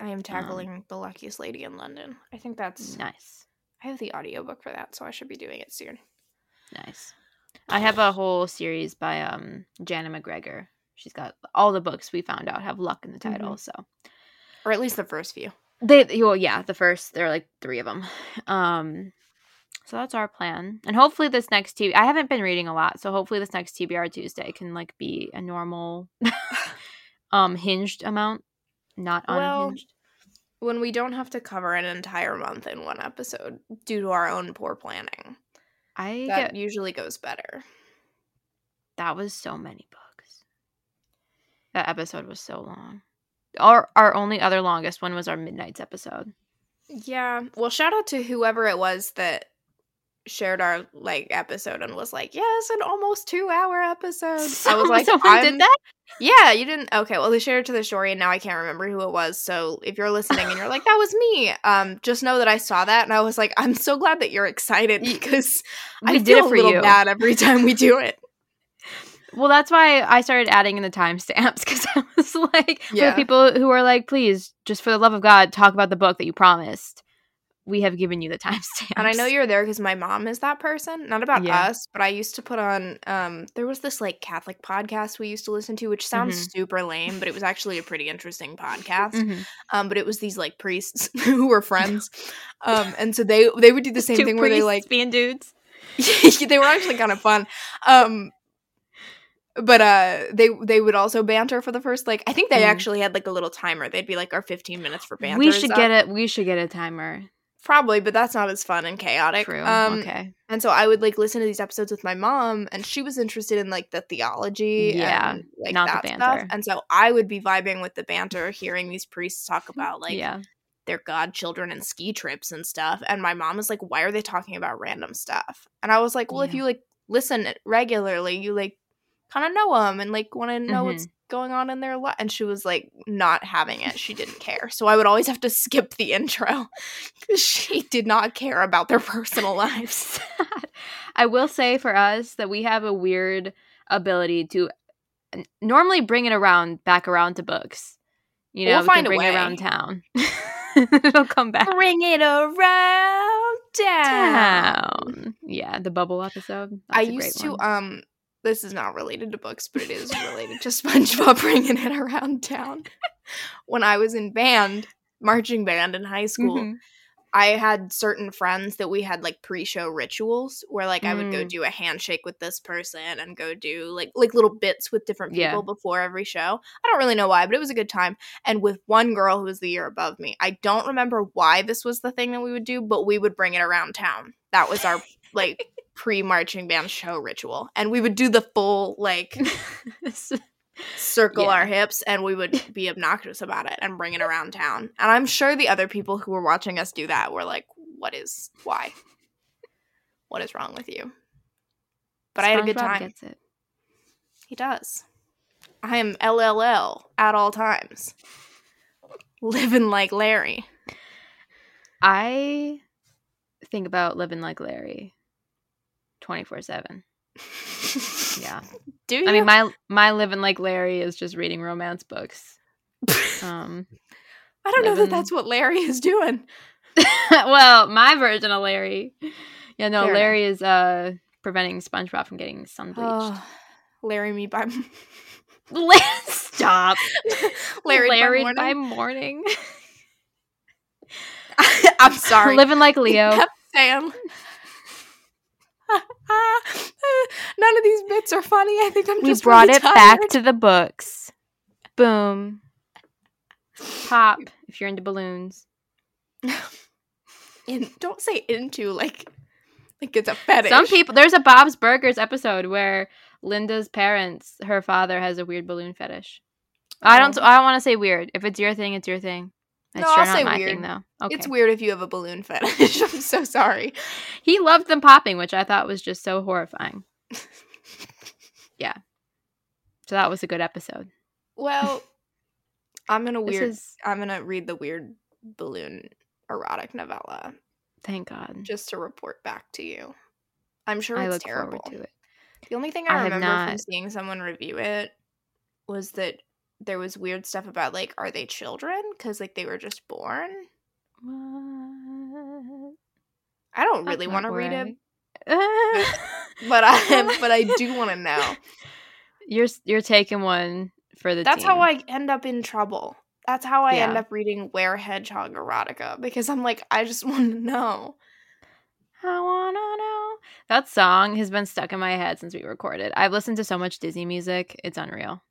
[SPEAKER 1] I
[SPEAKER 2] um,
[SPEAKER 1] am tackling The Luckiest Lady in London. I think that's
[SPEAKER 2] Nice.
[SPEAKER 1] I have the audiobook for that, so I should be doing it soon.
[SPEAKER 2] Nice. I have a whole series by um Janna MacGregor. She's got all the books we found out have luck in the title,
[SPEAKER 1] Mhm.
[SPEAKER 2] so
[SPEAKER 1] Or at least the first few.
[SPEAKER 2] They well, yeah, the first there are like three of them. Um, so that's our plan, and hopefully this next T. I haven't been reading a lot, so hopefully this next TBR Tuesday can like be a normal, (laughs) um, hinged amount, not
[SPEAKER 1] Well,
[SPEAKER 2] unhinged.
[SPEAKER 1] When we don't have to cover an entire month in one episode due to our own poor planning,
[SPEAKER 2] I
[SPEAKER 1] that
[SPEAKER 2] get
[SPEAKER 1] usually goes better.
[SPEAKER 2] that was so many books. That episode was so long. Our our only other longest one was our midnight's episode.
[SPEAKER 1] Yeah. Well, shout out to whoever it was that shared our like episode and was like, "Yes, an almost two hour episode." I was like,
[SPEAKER 2] someone
[SPEAKER 1] I'm-
[SPEAKER 2] did that.
[SPEAKER 1] Yeah, you didn't. Okay, well, they shared it to the story, and now I can't remember who it was. So if you're listening and you're like, "That was me," um, just know that I saw that, and I was like, "I'm so glad that you're excited because
[SPEAKER 2] We
[SPEAKER 1] I
[SPEAKER 2] did
[SPEAKER 1] feel
[SPEAKER 2] it for
[SPEAKER 1] a little
[SPEAKER 2] you.
[SPEAKER 1] bad every time we do it."
[SPEAKER 2] Well, that's why I started adding in the timestamps (laughs) because I was like, for
[SPEAKER 1] Yeah.
[SPEAKER 2] the people who are like, please, just for the love of God, talk about the book that you promised. We have given you the timestamp. (laughs)
[SPEAKER 1] And I know you're there because my mom is that person. Not about
[SPEAKER 2] Yeah.
[SPEAKER 1] us, but I used to put on. Um, there was this like Catholic podcast we used to listen to, which sounds
[SPEAKER 2] Mhm.
[SPEAKER 1] super lame, but it was actually a pretty interesting podcast.
[SPEAKER 2] Mhm.
[SPEAKER 1] Um, but it was these like priests (laughs) who were friends, um, and so they they would do the (laughs) same thing where they like
[SPEAKER 2] being dudes.
[SPEAKER 1] they were actually kind of fun. Um but uh they they would also banter for the first like I think they
[SPEAKER 2] Mm.
[SPEAKER 1] actually had like a little timer. They'd be like our 15 minutes for banter.
[SPEAKER 2] we should
[SPEAKER 1] up."
[SPEAKER 2] get it. We should get a timer.
[SPEAKER 1] Probably, but that's not as fun and chaotic.
[SPEAKER 2] True.
[SPEAKER 1] Um
[SPEAKER 2] okay.
[SPEAKER 1] and so I would like listen to these episodes with my mom and she was interested in like the theology
[SPEAKER 2] Yeah,
[SPEAKER 1] and like
[SPEAKER 2] not the
[SPEAKER 1] that stuff. And so I would be vibing with the banter, hearing these priests talk about like
[SPEAKER 2] yeah.
[SPEAKER 1] their godchildren and ski trips and stuff. And my mom was like, why are they talking about random stuff? And I was like, well, if you like listen regularly, you like kind of know them and like want to know
[SPEAKER 2] Mm-hmm.
[SPEAKER 1] what's going on in their life. And she was like, not having it. She didn't care. So I would always have to skip the intro (laughs) because she did not care about their personal lives. (laughs)
[SPEAKER 2] I will say for us that we have a weird ability to normally bring it around back around to books. You know,
[SPEAKER 1] We'll find a
[SPEAKER 2] bring it around town. (laughs) It'll come back.
[SPEAKER 1] Bring it around town.
[SPEAKER 2] Town. Yeah, the bubble episode.
[SPEAKER 1] I
[SPEAKER 2] That's great
[SPEAKER 1] used to
[SPEAKER 2] one.
[SPEAKER 1] um this is not related to books, but it is related to (laughs) SpongeBob bringing it around town. (laughs) when I was in band, marching band in high school,
[SPEAKER 2] Mhm.
[SPEAKER 1] I had certain friends that we had like pre-show rituals where like I would go
[SPEAKER 2] Mm.
[SPEAKER 1] do a handshake with this person and go do like like little bits with different people
[SPEAKER 2] Yeah.
[SPEAKER 1] before every show. I don't really know why, but it was a good time. And with one girl who was the year above me, I don't remember why this was the thing that we would do, but we would bring it around town. That was our like pre-marching band show ritual. And we would do the full like (laughs) circle
[SPEAKER 2] Yeah.
[SPEAKER 1] our hips and we would be obnoxious about it and bring it around town. And I'm sure the other people who were watching us do that were like, what is, why? What is wrong with you? But I had a good time.
[SPEAKER 2] Gets it.
[SPEAKER 1] He does. I am LLL at all times. Living like Larry.
[SPEAKER 2] I think about living like Larry, twenty four seven. Yeah, (laughs)
[SPEAKER 1] Do you?
[SPEAKER 2] I mean my my living like Larry is just reading romance books. Um,
[SPEAKER 1] I don't know that that's what Larry is doing. (laughs)
[SPEAKER 2] well, my version of Larry. Yeah, no,
[SPEAKER 1] Fair
[SPEAKER 2] Larry is uh preventing SpongeBob from getting sun bleached.
[SPEAKER 1] Oh, Larry me by (laughs)
[SPEAKER 2] Stop,
[SPEAKER 1] Larry,
[SPEAKER 2] Larry
[SPEAKER 1] by
[SPEAKER 2] by
[SPEAKER 1] morning.
[SPEAKER 2] morning.
[SPEAKER 1] I'm sorry.
[SPEAKER 2] living like Leo.
[SPEAKER 1] Kept saying. None of these bits are funny. I think I'm just
[SPEAKER 2] we
[SPEAKER 1] just
[SPEAKER 2] brought
[SPEAKER 1] really
[SPEAKER 2] it back to the books. Boom. Pop if you're into balloons. (laughs)
[SPEAKER 1] In, don't say into like like it's a fetish.
[SPEAKER 2] Some people there's a Bob's Burgers episode where Linda's parents, her father has a weird balloon fetish. I don't
[SPEAKER 1] Oh.
[SPEAKER 2] I don't want to say weird. If it's your thing, it's your thing. It's
[SPEAKER 1] No,
[SPEAKER 2] sure
[SPEAKER 1] I'll say weird.
[SPEAKER 2] thing though. Okay.
[SPEAKER 1] It's weird if you have a balloon fetish. (laughs) I'm so sorry.
[SPEAKER 2] He loved them popping, which I thought was just so horrifying. (laughs) yeah. So that was a good episode.
[SPEAKER 1] Well, (laughs) I'm gonna weird.
[SPEAKER 2] is
[SPEAKER 1] I'm gonna read the weird balloon erotic novella
[SPEAKER 2] thank God.
[SPEAKER 1] just to report back to you. I'm sure
[SPEAKER 2] I
[SPEAKER 1] it's
[SPEAKER 2] look
[SPEAKER 1] terrible.
[SPEAKER 2] forward to it.
[SPEAKER 1] The only thing
[SPEAKER 2] I
[SPEAKER 1] I, remember from seeing someone review it was that there was weird stuff about like, are they children? Because like they were just born.
[SPEAKER 2] What?
[SPEAKER 1] I don't
[SPEAKER 2] That's
[SPEAKER 1] really want to read it,
[SPEAKER 2] right. (laughs)
[SPEAKER 1] but I (laughs) but I do want to know.
[SPEAKER 2] You're you're taking one for the
[SPEAKER 1] That's
[SPEAKER 2] team.
[SPEAKER 1] how I end up in trouble. That's how I end up reading Where Hedgehog erotica because I'm like, I just (laughs) want to know.
[SPEAKER 2] I wanna know. That song has been stuck in my head since we recorded. I've listened to so much Disney music; it's unreal.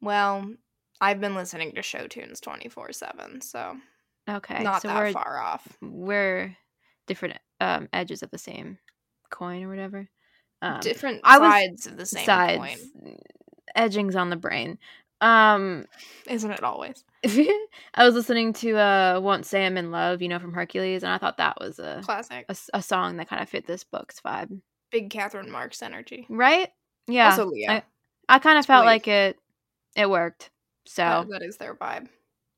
[SPEAKER 1] Well, I've been listening to show tunes 24 7, so
[SPEAKER 2] Okay,
[SPEAKER 1] not
[SPEAKER 2] so
[SPEAKER 1] that
[SPEAKER 2] we're
[SPEAKER 1] far off.
[SPEAKER 2] we're different um, edges of the same coin or whatever. Um,
[SPEAKER 1] Different
[SPEAKER 2] I was-
[SPEAKER 1] sides of the same
[SPEAKER 2] sides,
[SPEAKER 1] coin,
[SPEAKER 2] edgings on the brain. Um,
[SPEAKER 1] isn't it always? (laughs)
[SPEAKER 2] I was listening to uh, "Won't Say I'm in Love," you know, from Hercules, and I thought that was a
[SPEAKER 1] Classic.
[SPEAKER 2] a song that kind of fit this book's vibe,
[SPEAKER 1] Big Catherine Marks energy.
[SPEAKER 2] right? Yeah,
[SPEAKER 1] Also Leo.
[SPEAKER 2] I, I kind of felt like it. It worked. So
[SPEAKER 1] That- that is their vibe.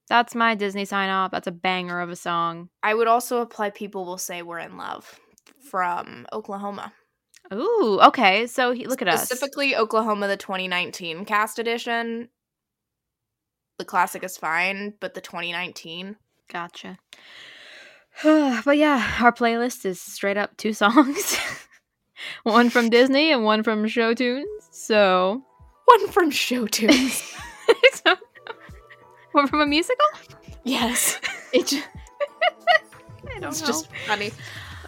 [SPEAKER 2] that's my Disney sign off. That's a banger of a song.
[SPEAKER 1] I would also apply People Will Say We're in Love from Oklahoma.
[SPEAKER 2] Ooh, okay. So he, look at us.
[SPEAKER 1] Specifically, Oklahoma, the 2019 cast edition. The classic is fine, but the 2019.
[SPEAKER 2] Gotcha. (sighs) but yeah, our playlist is straight up two (laughs) songs. one from Disney and one from Show Tunes. So,
[SPEAKER 1] One from Show Tunes. (laughs)
[SPEAKER 2] one from a musical?
[SPEAKER 1] yes. (laughs) It ju-
[SPEAKER 2] I don't
[SPEAKER 1] it's
[SPEAKER 2] know.
[SPEAKER 1] just funny.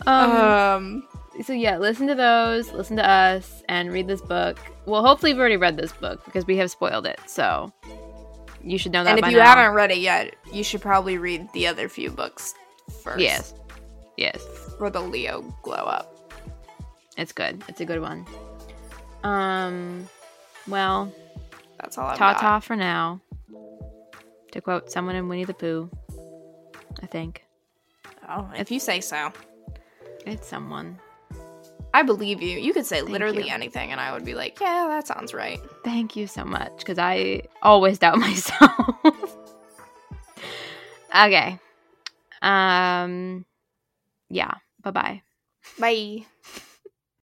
[SPEAKER 2] um,
[SPEAKER 1] Um,
[SPEAKER 2] so yeah, listen to those, listen to us, and read this book. Well, hopefully you've already read this book because we have spoiled it. So you should know that.
[SPEAKER 1] and if you
[SPEAKER 2] now.
[SPEAKER 1] haven't read it yet, you should probably read the other few books first.
[SPEAKER 2] yes, yes,
[SPEAKER 1] For the Leo glow up.
[SPEAKER 2] it's good. It's a good one. Um, well,
[SPEAKER 1] That's all I've
[SPEAKER 2] ta ta for now. To quote someone in Winnie the Pooh, I think
[SPEAKER 1] Oh, if you say so.
[SPEAKER 2] it's someone.
[SPEAKER 1] I believe you. You could say
[SPEAKER 2] Thank
[SPEAKER 1] literally
[SPEAKER 2] you.
[SPEAKER 1] anything, and I would be like, yeah, that sounds right.
[SPEAKER 2] Thank you so much because I always doubt (laughs) myself. (laughs) okay. Um. Yeah. Bye bye.
[SPEAKER 1] Bye.